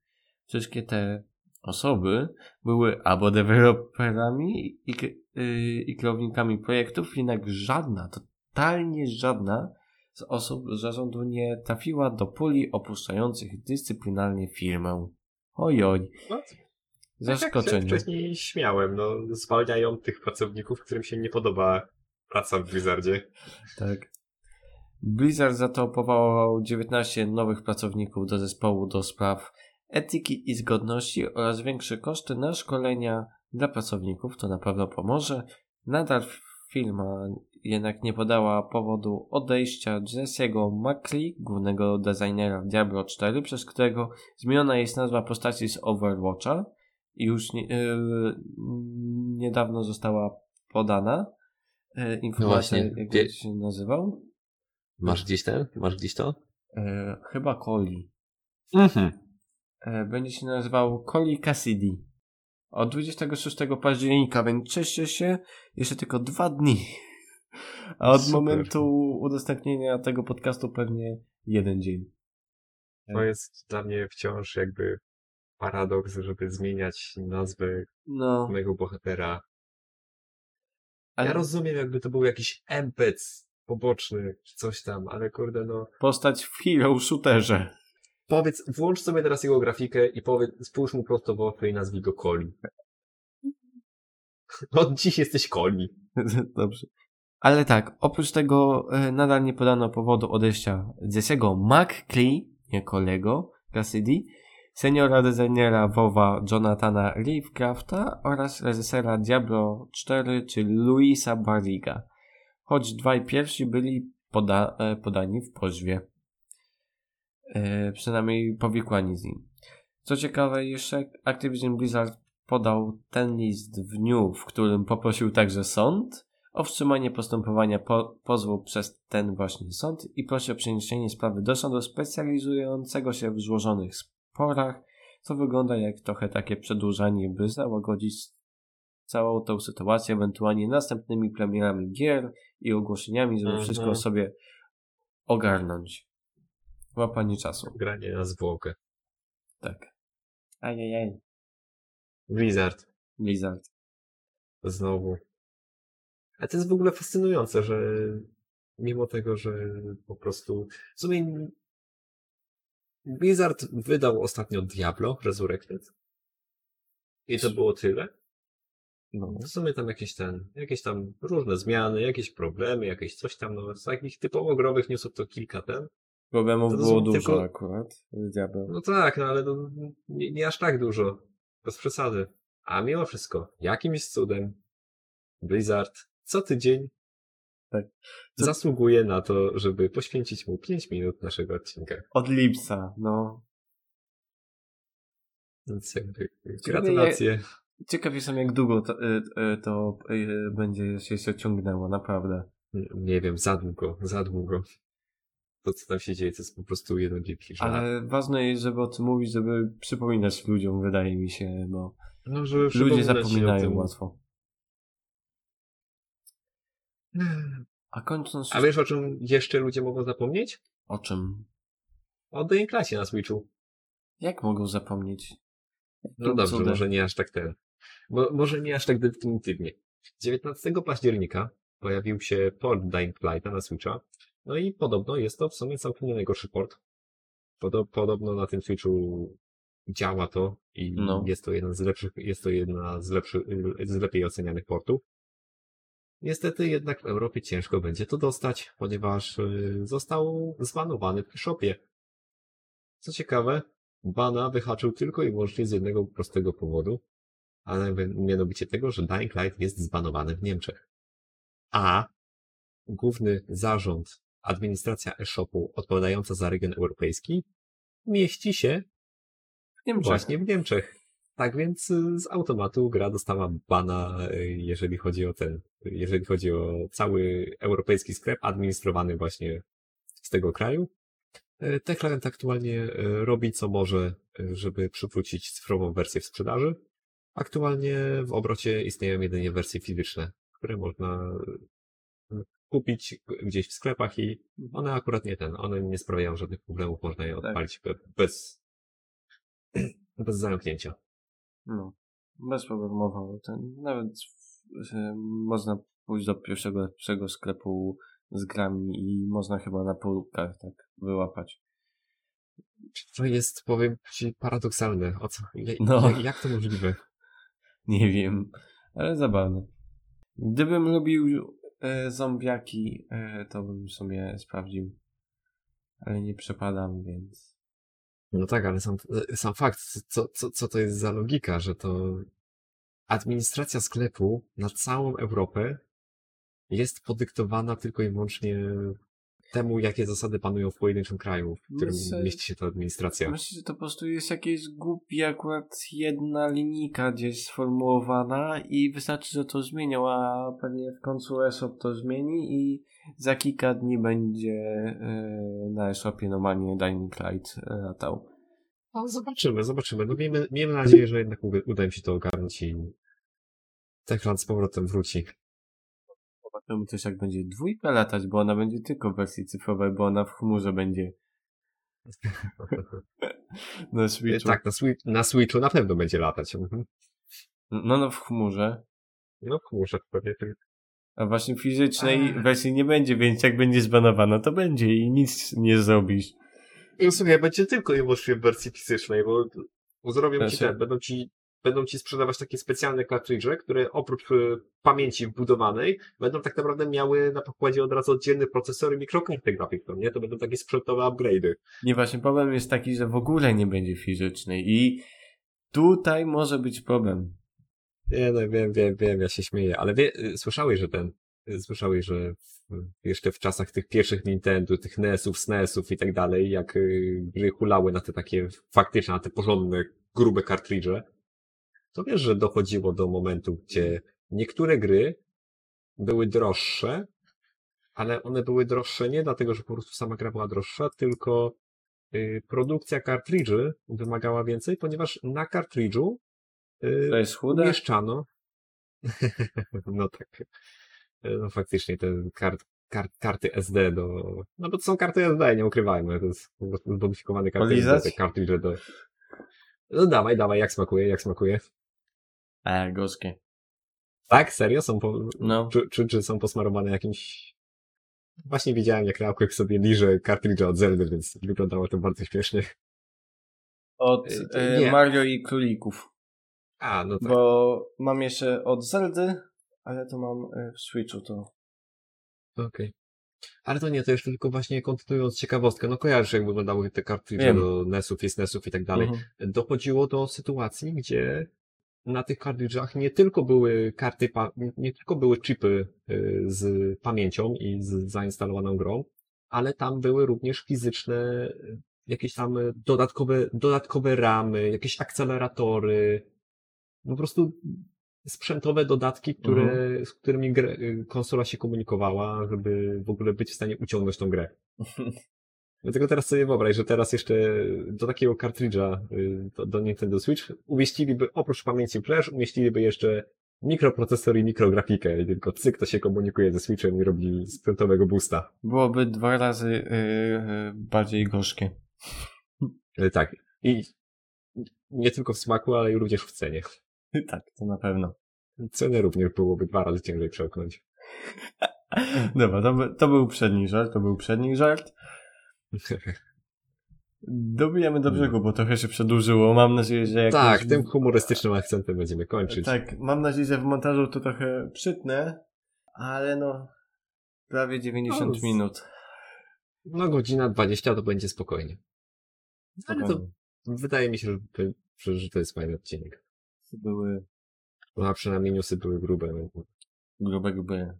Wszystkie te osoby były albo deweloperami i, k- yy, i kierownikami projektów, jednak żadna, totalnie żadna z osób zarządu nie trafiła do puli opuszczających dyscyplinarnie firmę. Ojoj, No, tak jak zaskoczenie. wcześniej śmiałem, no, zwalniają tych pracowników, którym się nie podoba praca w Blizzardzie. Tak. Blizzard za to powołał 19 nowych pracowników do zespołu do spraw etyki i zgodności oraz większe koszty na szkolenia dla pracowników. To na pewno pomoże. Nadal firma jednak nie podała powodu odejścia Jesse'ego McCree, głównego designera Diablo 4, przez którego zmieniona jest nazwa postaci z Overwatcha i już nie, yy, niedawno została podana yy, informacja, właśnie, jak wie- się nazywał. Masz gdzieś ten? Masz gdzieś to? E, chyba Coli. Mhm. Będzie się nazywał Coli Cassidy. Od 26 października, więc cieszcie się. Jeszcze tylko dwa dni. A od Super. momentu udostępnienia tego podcastu pewnie jeden dzień. To jest dla mnie wciąż jakby paradoks, żeby zmieniać nazwę No, mojego bohatera. ale Ja rozumiem, jakby to był jakiś NPC poboczny, czy coś tam, ale kurde, no. postać w hero shooterze. Powiedz, włącz sobie teraz jego grafikę i powiedz, spójrz mu prosto w oko i nazwij go Coli. Od dziś jesteś Coli. Dobrze. Ale tak, oprócz tego e, nadal nie podano powodu odejścia Jesse'ego McCree, nie kolego, Cassidy, seniora designera WoWa Jonathana Reevecrafta oraz reżysera Diablo 4, czyli Luisa Barriga. Choć dwaj pierwsi byli poda e, podani w pozwie. E, przynajmniej powikłani z nim. Co ciekawe, jeszcze Activision Blizzard podał ten list w dniu, w którym poprosił także sąd o wstrzymanie postępowania po, pozwu przez ten właśnie sąd i prosi o przeniesienie sprawy do sądu specjalizującego się w złożonych sporach, co wygląda jak trochę takie przedłużanie, by załagodzić całą tą sytuację, ewentualnie następnymi premierami gier i ogłoszeniami, żeby Mhm. wszystko sobie ogarnąć. Łapanie czasu. Granie na zwłokę. Tak. Ajajaj. Blizzard. Blizzard. Znowu. A to jest w ogóle fascynujące, że mimo tego, że po prostu w sumie Blizzard wydał ostatnio Diablo Resurrected i to było tyle. No. W sumie tam jakieś ten, jakieś tam różne zmiany, jakieś problemy, jakieś coś tam, no z takich typowo growych newsów to kilka ten. Problemów To było dużo akurat. z Diablo. No tak, no ale to nie, nie aż tak dużo. Bez przesady. A mimo wszystko, jakimś cudem Blizzard co tydzień Tak. Co- zasługuje na to, żeby poświęcić mu 5 minut naszego odcinka. Od lipca, no. Więc jakby gratulacje. Ciekaw jestem, jak długo to, y, y, to y, będzie się się ciągnęło, naprawdę. Nie wiem, za długo, za długo. To, co tam się dzieje, to jest po prostu jeden wielki żart. Ale ważne jest, żeby o tym mówić, żeby przypominać ludziom, wydaje mi się, bo No, ludzie zapominają łatwo. A kończąc... A wiesz, o czym jeszcze ludzie mogą zapomnieć? O czym? O The Classie na Switchu. Jak mogą zapomnieć? No dobrze, cudem? może nie aż tak ten. Bo, może nie aż tak definitywnie. 19 października pojawił się port Dying Lighta na Switcha. No i podobno jest to w sumie całkiem nie najgorszy port. Podo, podobno na tym Switchu działa to i No. jest to jeden z lepszych, jest to jedna z lepszych, z lepiej ocenianych portów. Niestety jednak w Europie ciężko będzie to dostać, ponieważ y, został zbanowany w eShopie. Co ciekawe, bana wyhaczył tylko i wyłącznie z jednego prostego powodu, ale mianowicie tego, że Dying Light jest zbanowany w Niemczech. A główny zarząd, administracja eShopu odpowiadająca za region europejski mieści się Nie wiem, właśnie w Niemczech. Tak więc y, z automatu gra dostała bana, y, jeżeli chodzi o ten, jeżeli chodzi o cały europejski sklep administrowany właśnie z tego kraju. Y, Techland aktualnie y, robi co może, y, żeby przywrócić cyfrową wersję w sprzedaży. Aktualnie w obrocie istnieją jedynie wersje fizyczne, które można kupić gdzieś w sklepach i one akurat nie ten, one nie sprawiają żadnych problemów, można je Tak. odpalić be- bez, bez zamknięcia. No, bezproblemowo. Ten, nawet e, można pójść do pierwszego lepszego sklepu z grami i można chyba na półkach tak wyłapać. To jest, powiem ci, paradoksalne. O co? Jak, No. jak, jak to możliwe? Nie wiem, ale zabawne. Gdybym lubił e, zombiaki, e, to bym sobie sprawdził. Ale nie przepadam, więc... No tak, ale sam, sam fakt, co, co, co to jest za logika, że to administracja sklepu na całą Europę jest podyktowana tylko i wyłącznie temu, jakie zasady panują w pojedynczym kraju, w którym Myślę- mieści się ta administracja. Myślę, że to po prostu jest jakieś głupie akurat jedna linijka gdzieś sformułowana i wystarczy, że to zmienią, a pewnie w końcu eShop to zmieni i za kilka dni będzie e, na eShopie normalnie Dying Light e, latał. No, zobaczymy, zobaczymy. No, miejmy, miejmy nadzieję, że jednak uda, im się to ogarnąć i Techland z powrotem wróci. Zobaczymy też jak będzie dwójka latać, bo ona będzie tylko w wersji cyfrowej, bo ona w chmurze będzie na Switchu. tak, na, Swi- na Switchu na pewno będzie latać. Mhm. No, no w chmurze. No muszę pewnie A właśnie fizycznej Ach. wersji nie będzie, więc jak będzie zbanowana, to będzie i nic nie zrobisz. I słuchaj, będzie tylko i wyłącznie w wersji fizycznej, bo, bo zrobią ci Znaczy- ten, będą ci, będą ci sprzedawać takie specjalne kartridże, które oprócz e, pamięci wbudowanej, będą tak naprawdę miały na pokładzie od razu oddzielny procesor i mikrokartę graficzną, nie? To będą takie sprzętowe upgrade'y. Nie, właśnie problem jest taki, że w ogóle nie będzie fizycznej i tutaj może być problem. Nie, no wiem, wiem, wiem, ja się śmieję, ale wie, y, słyszałeś, że ten, y, słyszałeś, że jeszcze w czasach tych pierwszych Nintendo, tych NES-ów, SNES-ów i tak dalej, jak y, gry hulały na te takie faktycznie, na te porządne, grube kartridże, to wiesz, że dochodziło do momentu, gdzie niektóre gry były droższe, ale one były droższe nie dlatego, że po prostu sama gra była droższa, tylko produkcja kartridży wymagała więcej, ponieważ na kartridżu To jest chude? umieszczano no tak. No faktycznie te kart, kart, karty SD do... No bo to są karty SD, nie ukrywajmy. To jest po prostu zmodyfikowane karty Polizać? SD, te kartridże do... No dawaj, dawaj, jak smakuje, jak smakuje. A, gorzkie. Tak? Serio? Są po... No. czy, czy, czy są posmarowane jakimś... Właśnie widziałem, jak Rałek sobie liże kartridże od Zeldy, więc wyglądało to bardzo śmiesznie. Od Y, e. Mario i Królików. A, no tak. Bo mam jeszcze od Zeldy, ale to mam e, w Switchu to. Okej. Ale to nie, to jeszcze tylko właśnie kontynuując ciekawostkę, no kojarzysz jak wyglądały te kartridże Wiem. do NES-ów i SNES-ów i tak dalej. Mhm. Dochodziło do sytuacji, gdzie na tych kartridżach nie tylko były karty, nie- tylko były chipy y, z pamięcią i z zainstalowaną grą, ale tam były również fizyczne y, jakieś tam y, dodatkowe, dodatkowe ramy, jakieś akceleratory, po prostu sprzętowe dodatki, które, Mhm. z którymi grę, konsola się komunikowała, żeby w ogóle być w stanie uciągnąć tą grę. Dlatego teraz sobie wyobraź, że teraz jeszcze do takiego kartridża y, do, do Nintendo Switch umieściliby, oprócz pamięci flash, umieściliby jeszcze mikroprocesor i mikrografikę i tylko cyk to się komunikuje ze Switchem i robi sprzętowego boosta. Byłoby dwa razy e, e, bardziej gorzkie. Y, Tak. I nie tylko w smaku, ale i również w cenie. tak, to na pewno. Cenę również byłoby dwa razy ciężej przełknąć. Dobra, to, by, to był przedni żart, to był przedni żart. Dobijamy do brzegu, bo trochę się przedłużyło. Mam nadzieję, że jakoś... tak, tym humorystycznym akcentem będziemy kończyć. Tak, mam nadzieję, że w montażu to trochę przytnę, ale no, prawie 90 No, minut. No godzina 20 to będzie spokojnie. Ale to Spokojnie. wydaje mi się, że, że to jest fajny odcinek. To były No a przynajmniej newsy były grube. no. grube, grube.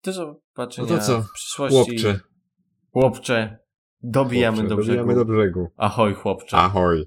Też zobaczenia No to co? w przyszłości. Chłopcze. Chłopcze. Dobijamy Chłopcze, do brzegu. dobijamy do brzegu. Ahoj, chłopcze. Ahoj.